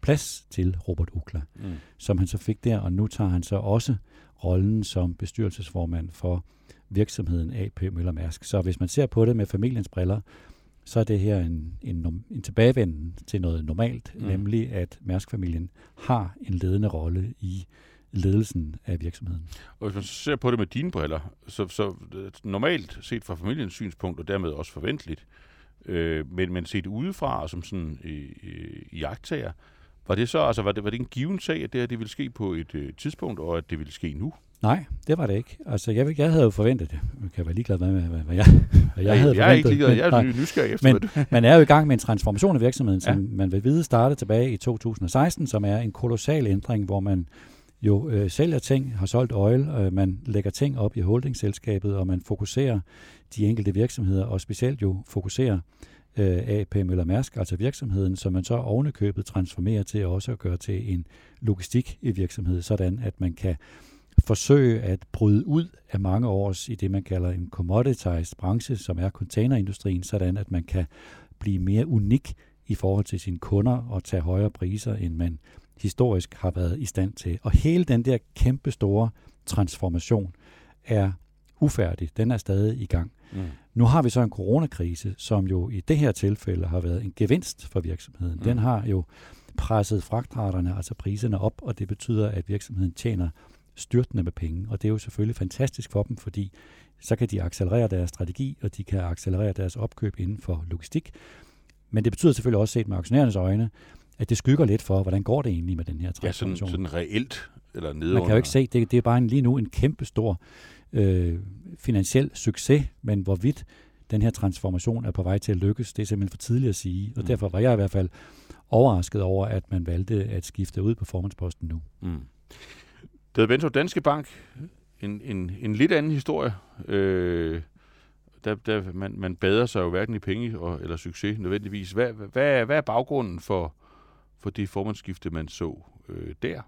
plads til Robert Ukla, mm. som han så fik der, og nu tager han så også rollen som bestyrelsesformand for virksomheden AP Møller Mærsk. Så hvis man ser på det med familiens briller, så er det her en, en, en tilbagevenden til noget normalt, mm. nemlig at Mærsk-familien har en ledende rolle i ledelsen af virksomheden. Og hvis man ser på det med dine briller, så, så normalt set fra familiens synspunkt, og dermed også forventeligt, Øh, men, men set udefra, og som sådan øh, øh, iagtager, var det så, altså var det, var det en given sag, at det her det ville ske på et øh, tidspunkt, og at det ville ske nu? Nej, det var det ikke. Altså, jeg, jeg havde jo forventet det. Jeg kan være ligeglad med, hvad, hvad, hvad jeg, hvad jeg, jeg havde jeg forventet. er ikke ligeglad, jeg er nysgerrig efter Men- det. Man er jo i gang med en transformation af virksomheden, som Ja. man vil vide startede tilbage i 2016, som er en kolossal ændring, hvor man jo øh, sælger ting, har solgt oil, øh, man lægger ting op i holdingselskabet, og man fokuserer de enkelte virksomheder, og specielt jo fokuserer øh, AP Møller Mærsk, altså virksomheden, som man så ovenikøbet transformerer til også at gøre til en logistik i virksomhed, sådan at man kan forsøge at bryde ud af mange års i det, man kalder en commoditized branche, som er containerindustrien, sådan at man kan blive mere unik i forhold til sine kunder og tage højere priser, end man historisk har været i stand til. Og hele den der kæmpe store transformation er ufærdig. Den er stadig i gang. Mm. Nu har vi så en coronakrise, som jo i det her tilfælde har været en gevinst for virksomheden. Mm. Den har jo presset fragtraterne, altså priserne op, og det betyder, at virksomheden tjener styrtende med penge. Og det er jo selvfølgelig fantastisk for dem, fordi så kan de accelerere deres strategi, og de kan accelerere deres opkøb inden for logistik. Men det betyder selvfølgelig også set med aktionærernes øjne, at det skygger lidt for, hvordan går det egentlig med den her Ja, sådan, transformation. sådan reelt, eller nedenunder. Man kan jo ikke se, det, det er bare en, lige nu en kæmpe stor øh, finansiel succes, men hvorvidt den her transformation er på vej til at lykkes, det er simpelthen for tidligt at sige. Og Mm. derfor var jeg i hvert fald overrasket over, at man valgte at skifte ud på formandsposten nu. Mm. Det Vento Danske Bank, en, en, en lidt anden historie. Øh, der, der, man, man bader sig jo hverken i penge og, eller succes nødvendigvis. Hvad, hvad, hvad er baggrunden for, for det formandsskifte, man så øh, der?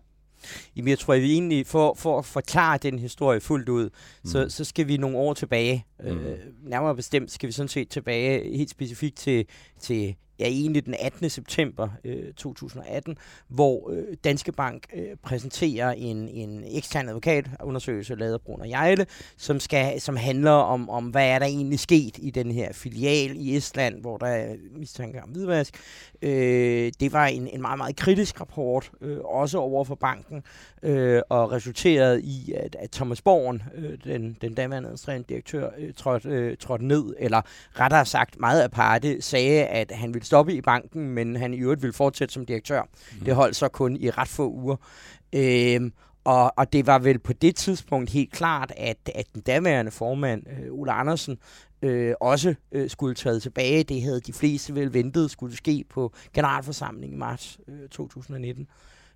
Jamen, jeg tror, at vi egentlig, for, for at forklare den historie fuldt ud, mm. så, så skal vi nogle år tilbage. Mm. Mm. Øh, nærmere bestemt skal vi sådan set tilbage helt specifikt til, til ja, egentlig den 18. september øh, 2018, hvor øh, Danske Bank øh, præsenterer en, en ekstern advokatundersøgelse lavet af Brun og Jejle, som, skal, som handler om, om, hvad er der egentlig sket i den her filial i Estland, hvor der er mistanke om hvidvask. Øh, det var en, en meget, meget kritisk rapport, øh, også over for banken, øh, og resulterede i, at, at Thomas Borgen, øh, den, den daværende administrerende direktør, øh, trådte, øh, trådte ned, eller rettere sagt meget aparte, sagde, at han ville stoppe i banken, men han i øvrigt ville fortsætte som direktør. Mm. Det holdt så kun i ret få uger. Øh, og, og det var vel på det tidspunkt helt klart, at, at den daværende formand, øh, Ole Andersen, øh, også øh, skulle træde tilbage. Det havde de fleste vel ventet skulle ske på generalforsamlingen i marts øh, 2019.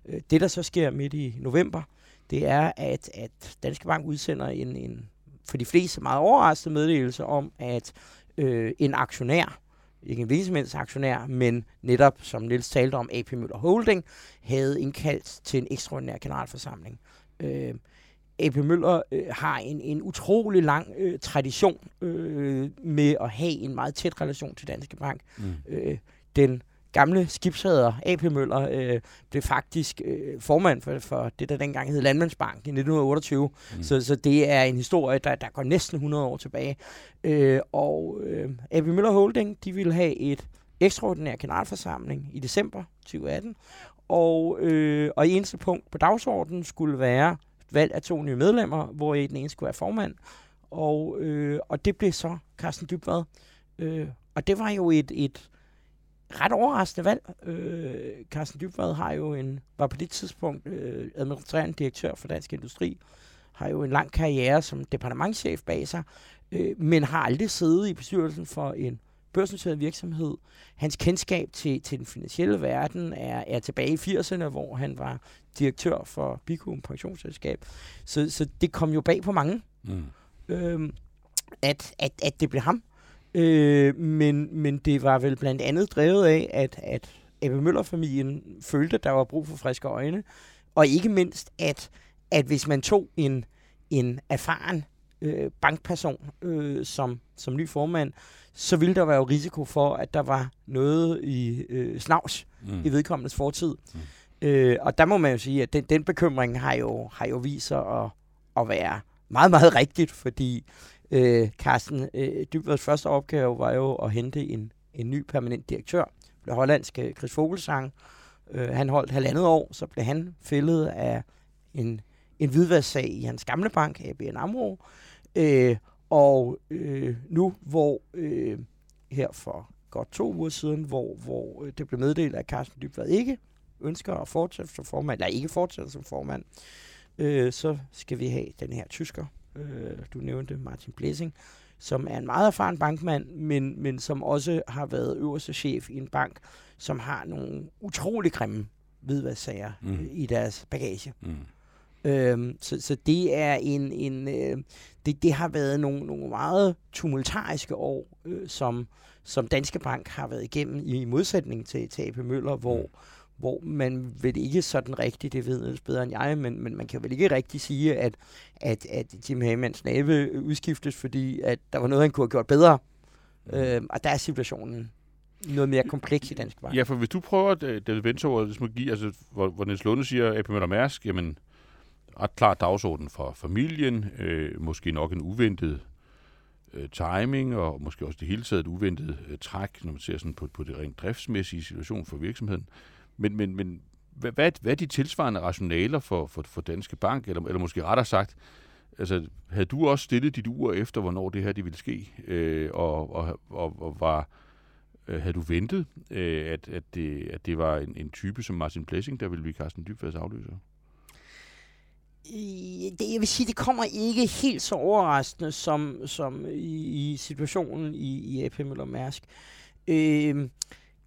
Øh, det, der så sker midt i november, det er, at, at Danske Bank udsender en, en for de fleste meget overraskende meddelelse om, at øh, en aktionær, ikke en hvilken som aktionær, men netop, som Niels talte om, AP Møller Holding, havde indkaldt til en ekstraordinær generalforsamling. Øh, AP Møller øh, har en, en utrolig lang øh, tradition øh, med at have en meget tæt relation til Danske Bank. Mm. Øh, den gamle skibshader AP Møller øh, blev faktisk øh, formand for, for det, der dengang hed Landmandsbank i 1928. Mm. Så, så det er en historie, der, der går næsten 100 år tilbage. Øh, og øh, AP Møller Holding, de ville have et ekstraordinær generalforsamling i december 2018. Og, øh, og eneste punkt på dagsordenen skulle være valg af to nye medlemmer, hvor den ene skulle være formand. Og, øh, og det blev så Carsten Dybvad. Øh, og det var jo et, et ret overraskende valg. Øh, Carsten Dybvad har jo en, var på det tidspunkt øh, administrerende direktør for Dansk Industri, har jo en lang karriere som departementschef bag sig, øh, men har aldrig siddet i bestyrelsen for en børsnoteret virksomhed. Hans kendskab til, til den finansielle verden er, er tilbage i 80'erne, hvor han var direktør for Bikum Pensionsselskab. Så, så det kom jo bag på mange, Mm. øh, at, at, at det blev ham. Øh, men, men det var vel blandt andet drevet af, at, at Ebbe Møller-familien følte, at der var brug for friske øjne. Og ikke mindst, at, at hvis man tog en, en erfaren øh, bankperson øh, som, som ny formand, så ville der være jo risiko for, at der var noget i øh, snavs Mm. i vedkommendes fortid. Mm. Øh, og der må man jo sige, at den, den bekymring har jo, har jo vist sig at, at være meget, meget rigtigt, fordi øh, Carsten øh, Dybvads første opgave var jo at hente en, en ny permanent direktør. Det blev hollandske øh, Chris Vogelsang. Øh, han holdt halvandet år, så blev han fældet af en, en hvidvasksag i hans gamle bank, ABN AMRO. Øh, og øh, nu, hvor øh, her for godt to uger siden, hvor, hvor øh, det blev meddelt, at Carsten Dybvad ikke ønsker at fortsætte som formand, eller ikke fortsætte som formand, øh, så skal vi have den her tysker, øh, du nævnte, Martin Blessing, som er en meget erfaren bankmand, men, men som også har været øverste chef i en bank, som har nogle utrolig grimme hvidvasksager mm. øh, i deres bagage. Mm. Øhm, så, så det er en, en øh, det, det har været nogle, nogle meget tumultariske år, øh, som, som Danske Bank har været igennem i modsætning til, til AP Møller, hvor, mm. Hvor man vel ikke sådan rigtigt, det ved jeg bedre end jeg, men, men man kan vel ikke rigtig sige, at, at, at Jim Hamans nave udskiftes, fordi at der var noget, han kunne have gjort bedre. Mm. Øhm, og der er situationen noget mere kompleks i Danske Bank. Ja, for hvis du prøver, David Venture, altså, hvor, hvor Niels Lunde siger, AP Møller Mærsk, jamen, ret klar dagsorden for familien, øh, måske nok en uventet øh, timing, og måske også det hele taget et uventet øh, træk, når man ser sådan på, på det rent driftsmæssige situation for virksomheden. Men, men, men hvad, hvad, er de tilsvarende rationaler for, for, for Danske Bank, eller, eller måske rettere sagt, altså, havde du også stillet dit ur efter, hvornår det her det ville ske, øh, og, og, og, og var, øh, havde du ventet, øh, at, at, det, at det var en, en type som Martin Blessing, der ville blive Carsten Dybvads afløser? det, jeg vil sige, det kommer ikke helt så overraskende som, som i, i situationen i, i AP Møller Mærsk. Øh,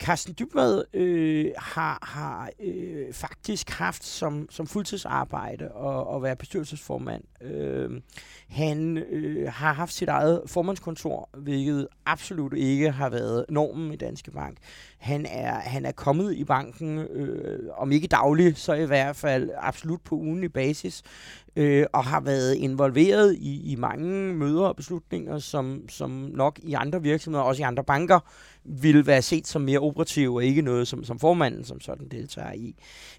Carsten Dybvad øh, har, har øh, faktisk haft som, som fuldtidsarbejde at, at være bestyrelsesformand. Øh, han øh, har haft sit eget formandskontor, hvilket absolut ikke har været normen i Danske Bank. Han er, han er kommet i banken, øh, om ikke dagligt, så i hvert fald absolut på ugenlig basis, øh, og har været involveret i, i mange møder og beslutninger, som, som nok i andre virksomheder, også i andre banker, vil være set som mere operative, og ikke noget, som, som formanden som sådan deltager i.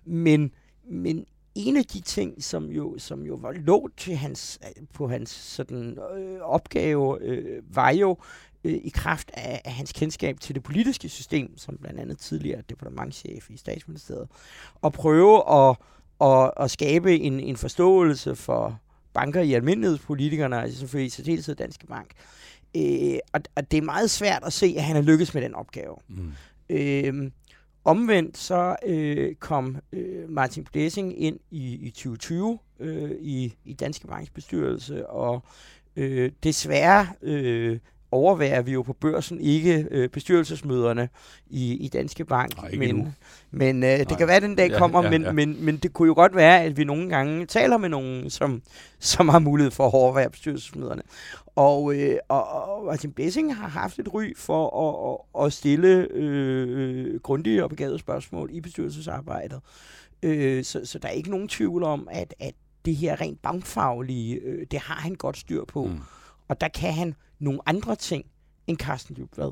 Men, men en af de ting, som jo, som jo var lå til hans, på hans sådan, øh, opgave, øh, var jo øh, i kraft af, af hans kendskab til det politiske system, som blandt andet tidligere departementchef i statsministeriet, at prøve at, at, at skabe en, en forståelse for banker i almindelighedspolitikerne, altså selvfølgelig i særdeleshed Danske Bank. Øh, og, og det er meget svært at se, at han har lykkes med den opgave. Mm. Øh, Omvendt så øh, kom øh, Martin Blessing ind i, i 2020 øh, i, i Danske Banks bestyrelse, og øh, desværre øh, overværer vi jo på børsen ikke øh, bestyrelsesmøderne i, i Danske Bank. Nej, men men øh, det kan være, at den dag kommer, ja, ja, ja. Men, men, men det kunne jo godt være, at vi nogle gange taler med nogen, som, som har mulighed for at overvære bestyrelsesmøderne. Og, øh, og, og Martin Bessing har haft et ry for at, at, at stille øh, grundige og begavede spørgsmål i bestyrelsesarbejdet. Øh, så, så der er ikke nogen tvivl om, at, at det her rent bankfaglige, øh, det har han godt styr på. Mm. Og der kan han nogle andre ting end Carsten Dybvad.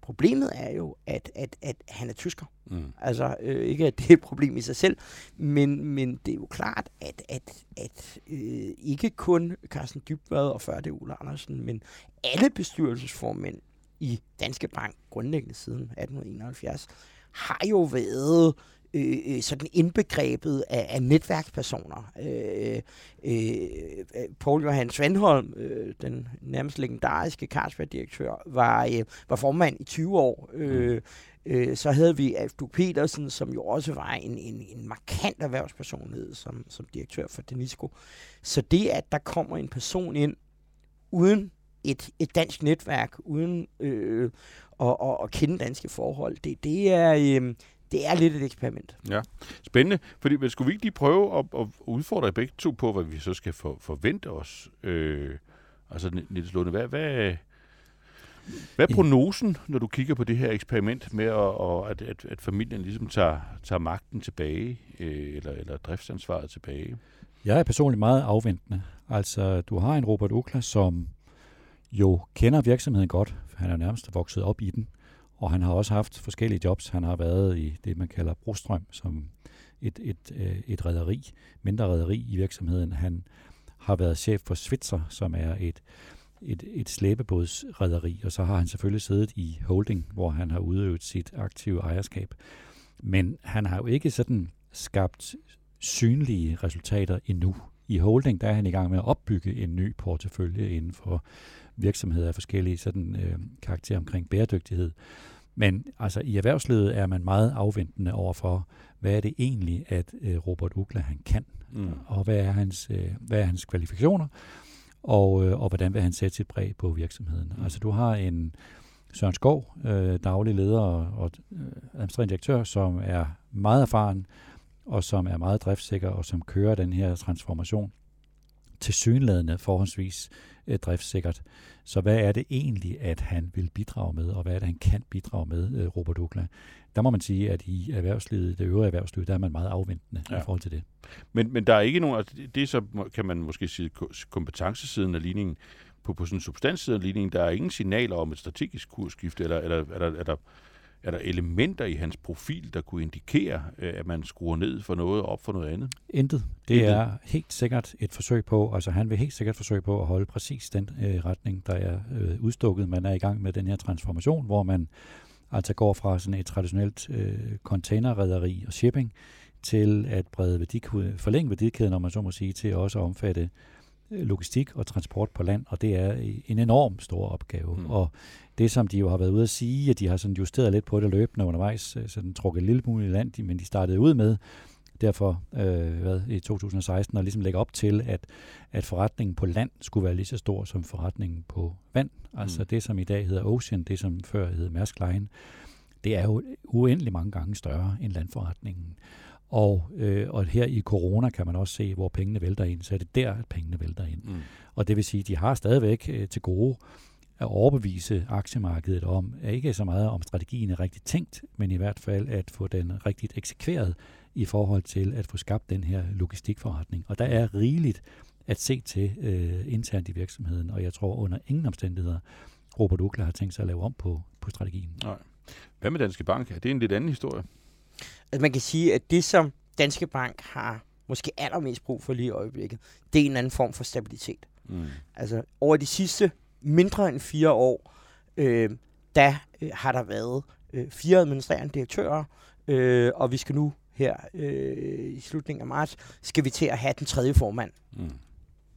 Problemet er jo, at, at, at han er tysker. Mm. Altså, øh, ikke at det er et problem i sig selv, men, men det er jo klart, at, at, at øh, ikke kun Carsten Dybvad og før det Ulla Andersen, men alle bestyrelsesformænd i Danske Bank, grundlæggende siden 1871, har jo været Øh, øh, sådan indbegrebet af, af netværkspersoner. Øh, øh, øh Paul Johan Svendholm, øh, den nærmest legendariske Carlsberg-direktør, var, øh, var formand i 20 år. Øh, øh, så havde vi Alf Petersen, som jo også var en, en, en markant erhvervspersonlighed som, som direktør for Denisco. Så det, at der kommer en person ind uden et, et dansk netværk, uden øh, at, at, at kende danske forhold, det, det, er, øh, det er lidt et eksperiment. Ja, spændende. Fordi men skulle vi ikke lige prøve at, at udfordre begge to på, hvad vi så skal for, forvente os? Øh, altså, Niels Lunde, hvad, hvad, hvad er prognosen, når du kigger på det her eksperiment med, at, at, at, at familien ligesom tager, tager magten tilbage, øh, eller, eller driftsansvaret tilbage? Jeg er personligt meget afventende. Altså, du har en Robert Ukla, som jo kender virksomheden godt. Han er nærmest vokset op i den. Og han har også haft forskellige jobs. Han har været i det, man kalder Brostrøm, som et, et, øh, et rederi, mindre rederi i virksomheden. Han har været chef for Svitzer, som er et, et, et slæbebådsrederi, og så har han selvfølgelig siddet i holding, hvor han har udøvet sit aktive ejerskab. Men han har jo ikke sådan skabt synlige resultater endnu. I holding der er han i gang med at opbygge en ny portefølje inden for virksomheder af forskellige sådan, øh, karakterer omkring bæredygtighed. Men altså, i erhvervslivet er man meget afventende overfor, hvad er det egentlig, at øh, Robert Ugla han kan, mm. og hvad er hans, øh, hvad er hans kvalifikationer, og, øh, og hvordan vil han sætte sit præg på virksomheden. Mm. Altså, du har en Søren Skov, øh, daglig leder og, og øh, administrerende direktør, som er meget erfaren, og som er meget driftssikker, og som kører den her transformation til synlædende forholdsvis øh, driftssikkert. Så hvad er det egentlig, at han vil bidrage med, og hvad er det, han kan bidrage med, øh, Robert Ukla? Der må man sige, at i erhvervslivet, det øvrige erhvervsliv, der er man meget afventende ja. i forhold til det. Men, men der er ikke nogen, altså det så, kan man måske sige, kompetencesiden af ligningen, på, på sådan en substansside af ligningen, der er ingen signaler om et strategisk kursskifte, eller, eller er, der, er, der, er elementer i hans profil, der kunne indikere, øh, at man skruer ned for noget og op for noget andet? Intet. Det Intet. er helt sikkert et forsøg på, altså han vil helt sikkert forsøge på at holde præcis den øh, retning, der er øh, udstukket. Man er i gang med den her transformation, hvor man altså går fra sådan et traditionelt øh, containerrederi og shipping til at brede værdikæden, forlænge værdikæden, om man så må sige, til også at omfatte logistik og transport på land, og det er en enorm stor opgave. Mm. Og det, som de jo har været ude at sige, at de har sådan justeret lidt på det løbende undervejs, øh, sådan trukket en lille smule i land, men de startede ud med, derfor øh, hvad, i 2016 og ligesom lægge op til, at, at forretningen på land skulle være lige så stor som forretningen på vand. Altså mm. det, som i dag hedder Ocean, det som før hed Maersk Line, det er jo uendelig mange gange større end landforretningen. Og, øh, og her i corona kan man også se, hvor pengene vælter ind, så er det der, at pengene vælter ind. Mm. Og det vil sige, at de har stadigvæk øh, til gode at overbevise aktiemarkedet om, at ikke så meget om strategien er rigtigt tænkt, men i hvert fald at få den rigtigt eksekveret i forhold til at få skabt den her logistikforretning. Og der er rigeligt at se til øh, internt i virksomheden, og jeg tror under ingen omstændigheder, Robert Ukla har tænkt sig at lave om på, på strategien. Nej. Hvad med Danske Bank? Er det en lidt anden historie? Altså man kan sige, at det som Danske Bank har måske allermest brug for lige i øjeblikket, det er en anden form for stabilitet. Mm. Altså over de sidste mindre end fire år, øh, der øh, har der været øh, fire administrerende direktører, øh, og vi skal nu her øh, i slutningen af marts, skal vi til at have den tredje formand mm.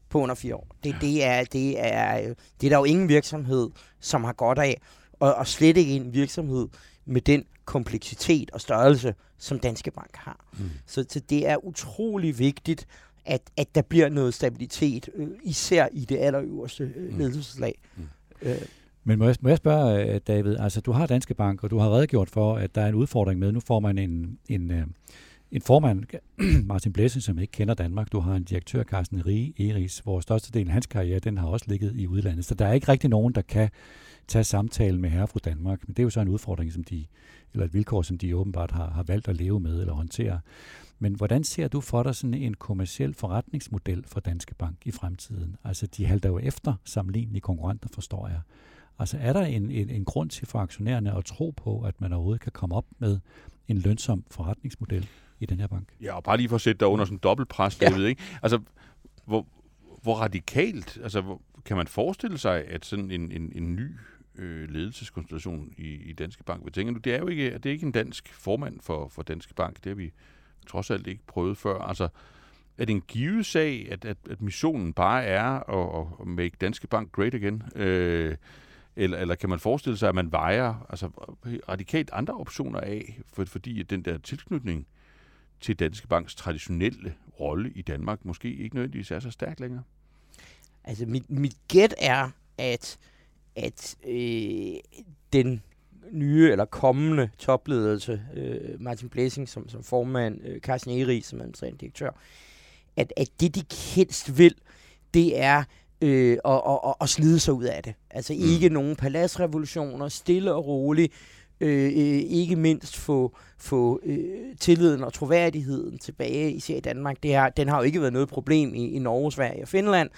på under fire år. Det, det, er, det, er, det er der jo ingen virksomhed, som har godt af, og, og slet ikke en virksomhed med den kompleksitet og størrelse, som Danske Bank har. Mm. Så, så det er utrolig vigtigt, at, at der bliver noget stabilitet, øh, især i det allerøverste øh, mm. ledelseslag. Mm. Øh. Men må jeg, må jeg spørge, øh, David, altså du har Danske Bank, og du har redegjort for, at der er en udfordring med, nu får man en, en, øh, en formand, Martin Blæse, som ikke kender Danmark. Du har en direktør, Carsten Rige Eris, hvor størstedelen af hans karriere, den har også ligget i udlandet. Så der er ikke rigtig nogen, der kan tage samtalen med herre fra Danmark. Men det er jo så en udfordring, som de, eller et vilkår, som de åbenbart har, har valgt at leve med eller håndtere. Men hvordan ser du for dig sådan en kommersiel forretningsmodel for Danske Bank i fremtiden? Altså, de halter jo efter sammenlignelige konkurrenter, forstår jeg. Altså, er der en, en, en grund til for aktionærerne at tro på, at man overhovedet kan komme op med en lønsom forretningsmodel i den her bank? Ja, og bare lige for at sætte dig under sådan en dobbeltpres, ja. David, ikke? Altså, hvor, hvor radikalt, altså, hvor, kan man forestille sig, at sådan en, en, en ny øh, ledelseskonstellation i, i Danske Bank. Hvad tænker du? Det er jo ikke, det er ikke en dansk formand for, for Danske Bank. Det har vi trods alt ikke prøvet før. Altså, er det en givet sag, at, at, at missionen bare er at, at make Danske Bank great again? Øh, eller, eller kan man forestille sig, at man vejer altså, radikalt andre optioner af, for, fordi den der tilknytning til Danske Banks traditionelle rolle i Danmark måske ikke nødvendigvis er så stærk længere? Altså, mit, mit gæt er, at, at øh, den nye eller kommende topledelse, øh, Martin Blæsing som, som formand, øh, Carsten Eri som administrerende direktør, at, at det de helst vil, det er øh, at, at, at slide sig ud af det. Altså mm. ikke nogen paladsrevolutioner, stille og roligt, Øh, øh, ikke mindst få, få øh, tilliden og troværdigheden tilbage, især i Danmark. Det her, den har jo ikke været noget problem i, i Norge, Sverige og Finland,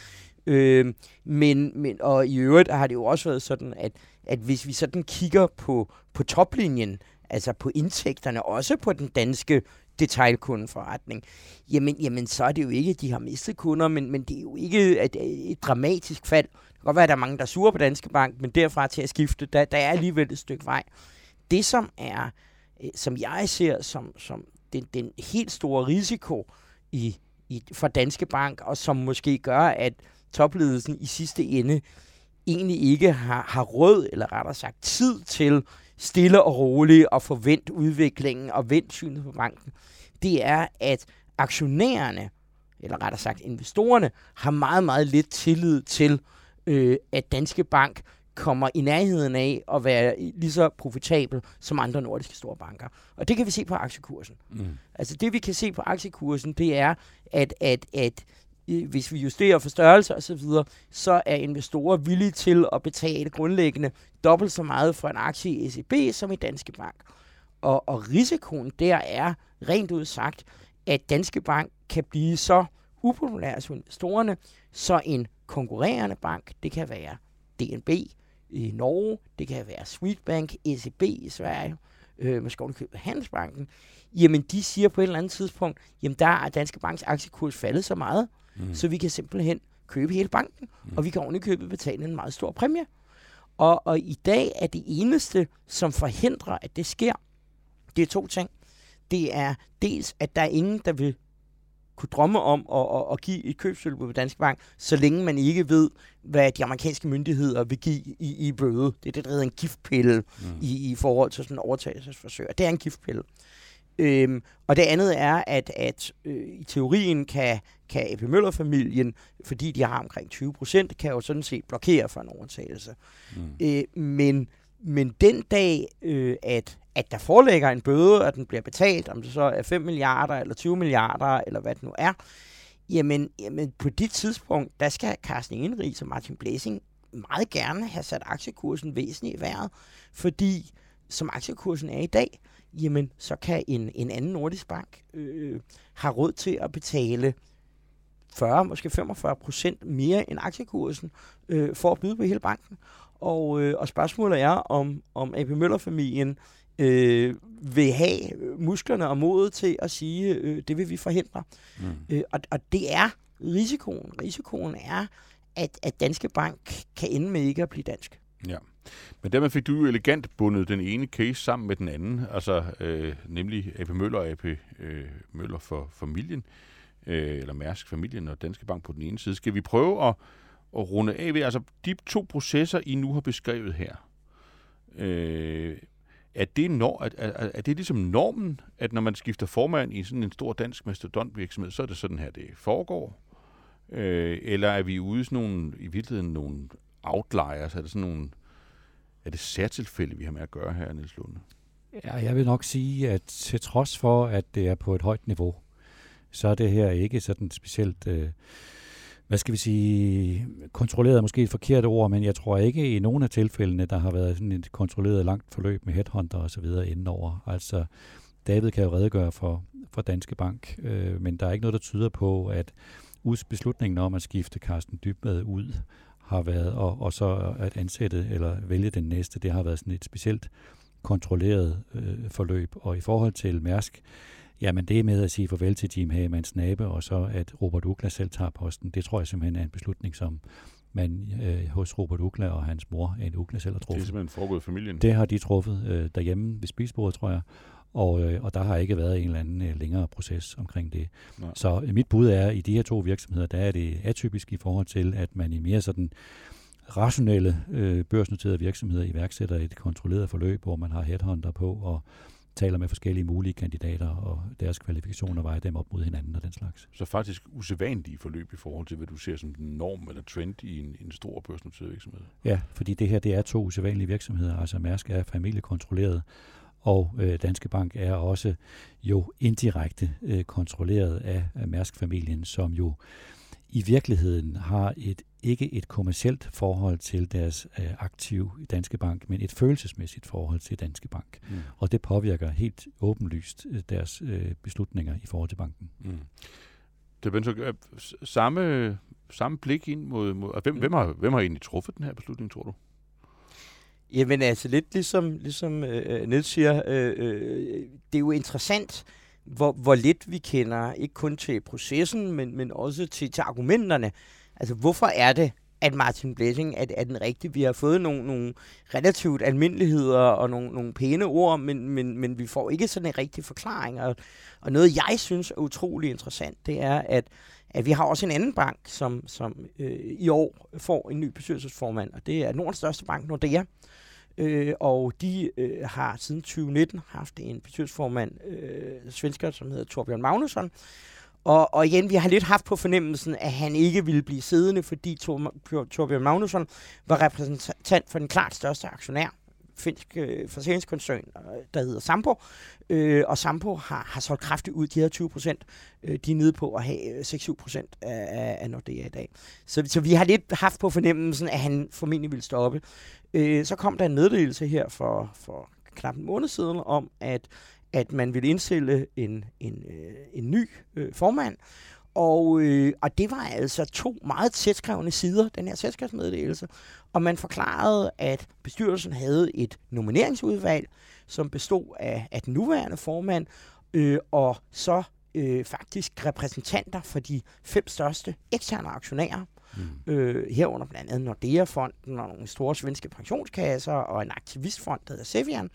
øh, men, men, og i øvrigt har det jo også været sådan, at at hvis vi sådan kigger på, på toplinjen, altså på indtægterne, også på den danske detailkundeforretning, jamen, jamen så er det jo ikke, at de har mistet kunder, men, men det er jo ikke et, et dramatisk fald. Det kan godt være, at der er mange, der er sure på Danske Bank, men derfra til at skifte, der, der er alligevel et stykke vej. Det, som er, øh, som jeg ser som, som den, den helt store risiko i, i, for Danske Bank, og som måske gør, at topledelsen i sidste ende egentlig ikke har, har råd, eller rettere sagt tid til stille og roligt og forvent udviklingen og vendt synet på banken, det er, at aktionærerne, eller rettere sagt investorerne, har meget, meget lidt tillid til, øh, at Danske Bank kommer i nærheden af at være lige så profitabel som andre nordiske store banker. Og det kan vi se på aktiekursen. Mm. Altså det vi kan se på aktiekursen, det er, at, at, at hvis vi justerer for størrelse og så så er investorer villige til at betale grundlæggende dobbelt så meget for en aktie i SEB som i Danske Bank. Og, og risikoen der er rent ud sagt, at Danske Bank kan blive så upopulær hos investorerne, så en konkurrerende bank, det kan være DNB i Norge, det kan være Swedbank, ECB i Sverige, øh, måske købe Handelsbanken, jamen de siger på et eller andet tidspunkt, jamen der er Danske Banks aktiekurs faldet så meget, mm. så vi kan simpelthen købe hele banken, mm. og vi kan ovenikøbet betale en meget stor præmie. Og, og i dag er det eneste, som forhindrer, at det sker, det er to ting. Det er dels, at der er ingen, der vil kunne drømme om at, at, at give et købstilbud på Danske Bank, så længe man ikke ved, hvad de amerikanske myndigheder vil give i, i bøde. Det er det, der hedder en giftpille mm. i, i forhold til sådan en overtagelsesforsøg. Det er en giftpille. Øhm, og det andet er, at, at øh, i teorien kan, kan AP Møller-familien, fordi de har omkring 20 procent, kan jo sådan set blokere for en overtagelse. Mm. Øh, men, men den dag, øh, at, at der forelægger en bøde, at den bliver betalt, om det så er 5 milliarder eller 20 milliarder, eller hvad det nu er, jamen, jamen på det tidspunkt, der skal Carsten Ingerig og Martin Blæsing meget gerne have sat aktiekursen væsentligt i vejret, fordi som aktiekursen er i dag, jamen så kan en, en anden nordisk bank øh, have råd til at betale 40, måske 45 procent mere end aktiekursen øh, for at byde på hele banken. Og, øh, og spørgsmålet er, om, om AP Møller-familien øh, vil have musklerne og modet til at sige, øh, det vil vi forhindre. Mm. Øh, og, og det er risikoen. Risikoen er, at, at Danske Bank kan ende med ikke at blive dansk. Ja. Men dermed fik du jo elegant bundet den ene case sammen med den anden, altså øh, nemlig AP Møller og AP øh, Møller for familien, øh, eller Mærsk familien og Danske Bank på den ene side. Skal vi prøve at, at runde af ved, altså de to processer, I nu har beskrevet her, øh, er det, når, er, er, er det ligesom normen, at når man skifter formand i sådan en stor dansk mastodontvirksomhed, så er det sådan her, det foregår? Øh, eller er vi ude i sådan nogle, i virkeligheden nogle outliers? Er det sådan nogle, er det særtilfælde, vi har med at gøre her, Niels Lunde? Ja, jeg vil nok sige, at til trods for, at det er på et højt niveau, så er det her ikke sådan specielt, øh, hvad skal vi sige, kontrolleret er måske et forkert ord, men jeg tror ikke i nogen af tilfældene, der har været sådan et kontrolleret langt forløb med headhunter og så videre indenover. Altså, David kan jo redegøre for, for Danske Bank, øh, men der er ikke noget, der tyder på, at beslutningen om at skifte Carsten Dybvad ud har været, og, og så at ansætte eller vælge den næste, det har været sådan et specielt kontrolleret øh, forløb. Og i forhold til Mærsk, jamen det med at sige farvel til Jim Hagemanns nabe, og så at Robert Ukla selv tager posten, det tror jeg simpelthen er en beslutning, som man øh, hos Robert Ukla og hans mor, en Ukla selv har truffet. Det er simpelthen foregået familien. Det har de truffet øh, derhjemme ved spisebordet, tror jeg. Og, øh, og der har ikke været en eller anden øh, længere proces omkring det. Nej. Så øh, mit bud er, at i de her to virksomheder, der er det atypisk i forhold til, at man i mere sådan rationelle øh, børsnoterede virksomheder iværksætter et kontrolleret forløb, hvor man har headhunter på og taler med forskellige mulige kandidater og deres kvalifikationer vejer dem op mod hinanden og den slags. Så faktisk usædvanlige forløb i forhold til, hvad du ser som den norm eller trend i en, en stor børsnoteret virksomhed? Ja, fordi det her det er to usædvanlige virksomheder. Altså Mærsk er familiekontrolleret, og øh, Danske Bank er også jo indirekte øh, kontrolleret af, af Mærsk-familien, som jo i virkeligheden har et ikke et kommercielt forhold til deres øh, aktiv i Danske Bank, men et følelsesmæssigt forhold til Danske Bank. Mm. Og det påvirker helt åbenlyst øh, deres øh, beslutninger i forhold til banken. Mm. Det er så, øh, samme, samme blik ind mod... mod hvem, mm. hvem, har, hvem har egentlig truffet den her beslutning, tror du? Jamen altså lidt ligesom, ligesom øh, Niels siger, øh, øh, det er jo interessant, hvor, hvor lidt vi kender, ikke kun til processen, men, men også til, til argumenterne. Altså hvorfor er det, at Martin Blessing er, er den rigtige? Vi har fået nogle, nogle relativt almindeligheder og nogle, nogle pæne ord, men, men, men vi får ikke sådan en rigtig forklaring. Og, og noget, jeg synes er utrolig interessant, det er, at at vi har også en anden bank, som, som øh, i år får en ny bestyrelsesformand, og det er Nordens største bank, Nordea, øh, Øh, og de øh, har siden 2019 haft en bestyrelsesformand, øh, svensker, som hedder Torbjørn Magnusson, og, og igen, vi har lidt haft på fornemmelsen, at han ikke ville blive siddende, fordi Tor, Torbjørn Magnusson var repræsentant for den klart største aktionær, finsk øh, forsikringskoncern, øh, der hedder Sampo. Øh, og Sampo har, har solgt kraftigt ud. De havde 20 procent, øh, de er nede på at have øh, 6-7 procent af, af Nordea i dag. Så, så vi har lidt haft på fornemmelsen, at han formentlig ville stoppe. Øh, så kom der en meddelelse her for, for knap en måned siden om, at at man ville indstille en, en, øh, en ny øh, formand. Og, øh, og det var altså to meget tætskrevne sider, den her selskabsmeddelelse. Og man forklarede, at bestyrelsen havde et nomineringsudvalg, som bestod af, af den nuværende formand, øh, og så øh, faktisk repræsentanter for de fem største eksterne aktionærer. Mm. Øh, herunder blandt andet Nordea-fonden og nogle store svenske pensionskasser og en aktivistfond, der hedder Sevian.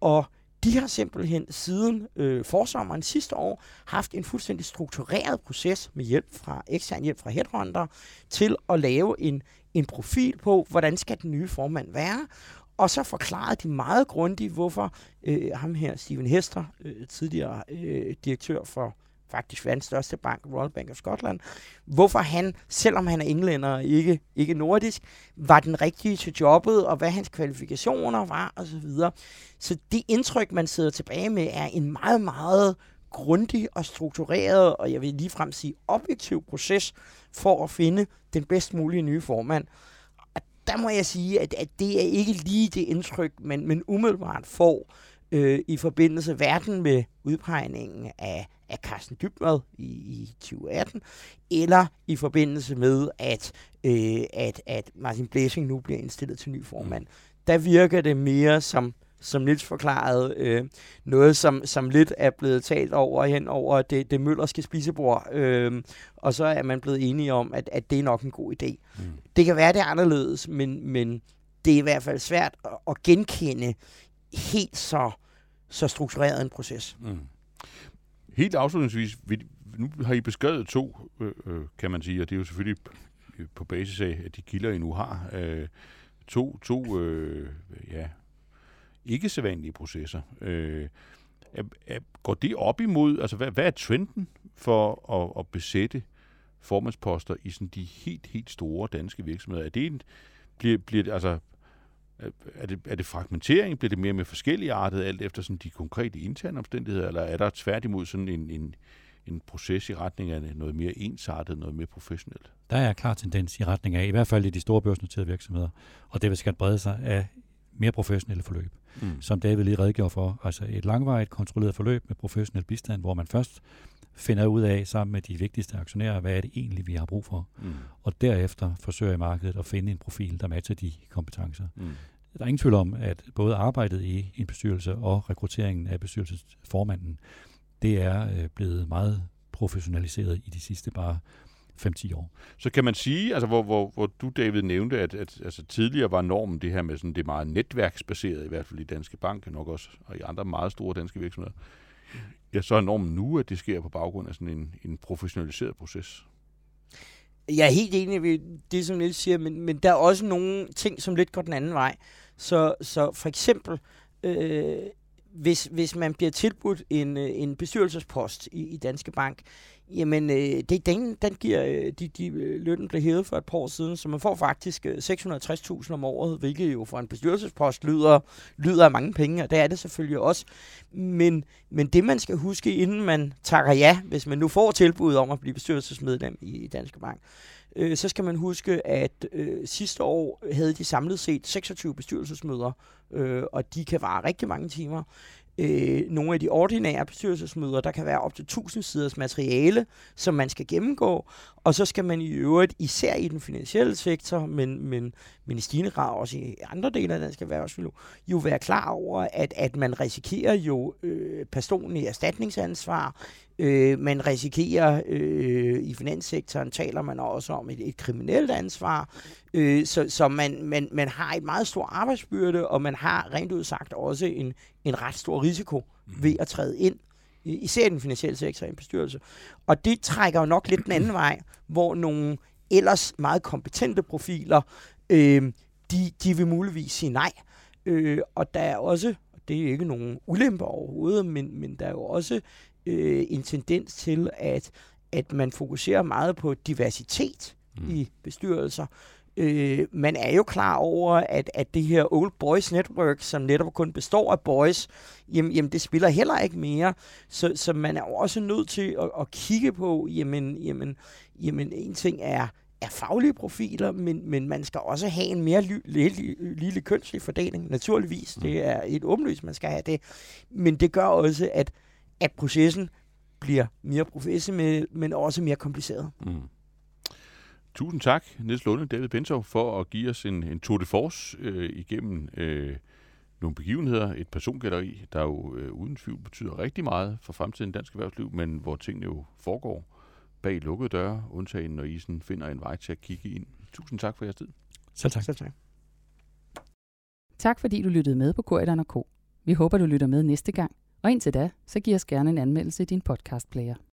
Og de har simpelthen siden øh, forsommeren sidste år haft en fuldstændig struktureret proces med hjælp fra ekstern hjælp fra Headhunter til at lave en, en profil på, hvordan skal den nye formand være. Og så forklarede de meget grundigt, hvorfor øh, ham her, Steven Hester, øh, tidligere øh, direktør for faktisk verdens største bank, Royal Bank of Scotland, hvorfor han, selvom han er englænder og ikke, ikke nordisk, var den rigtige til jobbet, og hvad hans kvalifikationer var, osv. Så, videre. så det indtryk, man sidder tilbage med, er en meget, meget grundig og struktureret, og jeg vil ligefrem sige objektiv proces, for at finde den bedst mulige nye formand. Og der må jeg sige, at, at det er ikke lige det indtryk, man, man umiddelbart får øh, i forbindelse verden med udpegningen af, af Carsten Dybvad i, i 2018, eller i forbindelse med, at, øh, at, at Martin Blæsing nu bliver indstillet til ny formand. Der virker det mere som, som Nils forklarede, øh, noget, som, som lidt er blevet talt over hen over det, det møllerske spisebord, øh, og så er man blevet enige om, at, at det er nok en god idé. Mm. Det kan være, det er anderledes, men, men det er i hvert fald svært at, at genkende helt så, så struktureret en proces. Mm. Helt afslutningsvis, nu har I beskrevet to, øh, øh, kan man sige, og det er jo selvfølgelig øh, på basis af, at de kilder, I nu har, øh, to, to øh, ja, ikke sædvanlige processer. Øh, er, er, går det op imod, altså hvad, hvad er trenden for at, at besætte formandsposter i sådan de helt, helt store danske virksomheder? Er det en, bliver, bliver altså, er det, er det fragmentering? Bliver det mere med forskellige artet, alt efter sådan de konkrete interne omstændigheder, eller er der tværtimod sådan en, en, en proces i retning af noget mere ensartet, noget mere professionelt? Der er klar tendens i retning af, i hvert fald i de store børsnoterede virksomheder, og det vil skal brede sig af mere professionelle forløb. Mm. Som David lige redegjorde for, altså et langvarigt kontrolleret forløb med professionel bistand, hvor man først finder ud af sammen med de vigtigste aktionærer, hvad er det egentlig, vi har brug for. Mm. Og derefter forsøger i markedet at finde en profil, der matcher de kompetencer. Mm. Der er ingen tvivl om, at både arbejdet i en bestyrelse og rekrutteringen af bestyrelsesformanden, det er øh, blevet meget professionaliseret i de sidste bare 5-10 år. Så kan man sige, altså hvor, hvor, hvor du, David, nævnte, at, at altså, tidligere var normen det her med sådan, det meget netværksbaseret, i hvert fald i Danske Bank, nok også, og i andre meget store danske virksomheder. Ja, så er normen nu, at det sker på baggrund af sådan en, en professionaliseret proces. Jeg er helt enig i det, som Niels siger, men, men der er også nogle ting, som lidt går den anden vej. Så, så for eksempel, øh, hvis, hvis man bliver tilbudt en, øh, en bestyrelsespost i, i Danske Bank, jamen øh, det, den, den giver, øh, de, de, øh, lønnen blev hævet for et par år siden, så man får faktisk øh, 660.000 om året, hvilket jo for en bestyrelsespost lyder, lyder af mange penge, og det er det selvfølgelig også. Men, men det man skal huske, inden man takker ja, hvis man nu får tilbud om at blive bestyrelsesmedlem i Danske Bank, øh, så skal man huske, at øh, sidste år havde de samlet set 26 bestyrelsesmøder, øh, og de kan vare rigtig mange timer øh, nogle af de ordinære bestyrelsesmøder. Der kan være op til 1000 siders materiale, som man skal gennemgå, og så skal man i øvrigt, især i den finansielle sektor, men, men, men i stigende grad også i andre dele af dansk erhvervsliv, jo være klar over, at, at man risikerer jo øh, personlig erstatningsansvar, Øh, man risikerer øh, i finanssektoren, taler man også om et, et kriminelt ansvar, øh, så, så man, man, man har et meget stort arbejdsbyrde, og man har rent ud sagt også en, en ret stor risiko mm. ved at træde ind især i den finansielle sektor i en bestyrelse. Og det trækker jo nok lidt den anden vej, hvor nogle ellers meget kompetente profiler, øh, de, de vil muligvis sige nej. Øh, og der er også, og det er ikke nogen ulemper overhovedet, men, men der er jo også øh, en tendens til, at, at man fokuserer meget på diversitet mm. i bestyrelser. Øh, man er jo klar over, at, at det her Old Boys Network, som netop kun består af boys, jamen, jamen det spiller heller ikke mere. Så, så man er også nødt til at, at kigge på, jamen, jamen, jamen en ting er, er faglige profiler, men, men man skal også have en mere ly, lille, lille kønslig fordeling, naturligvis. Mm. Det er et åbenlyst, man skal have det. Men det gør også, at, at processen bliver mere professionel, men også mere kompliceret. Mm. Tusind tak, Niels Lunde, David Bentov, for at give os en, en tour de force øh, igennem øh, nogle begivenheder, et persongalleri, der jo øh, uden tvivl betyder rigtig meget for fremtiden dansk erhvervsliv, men hvor tingene jo foregår bag lukkede døre, undtagen når I sådan finder en vej til at kigge ind. Tusind tak for jeres tid. Selv tak. Selv tak. Tak fordi du lyttede med på Korridoren K. Vi håber, du lytter med næste gang. Og indtil da, så giv os gerne en anmeldelse i din podcastplayer.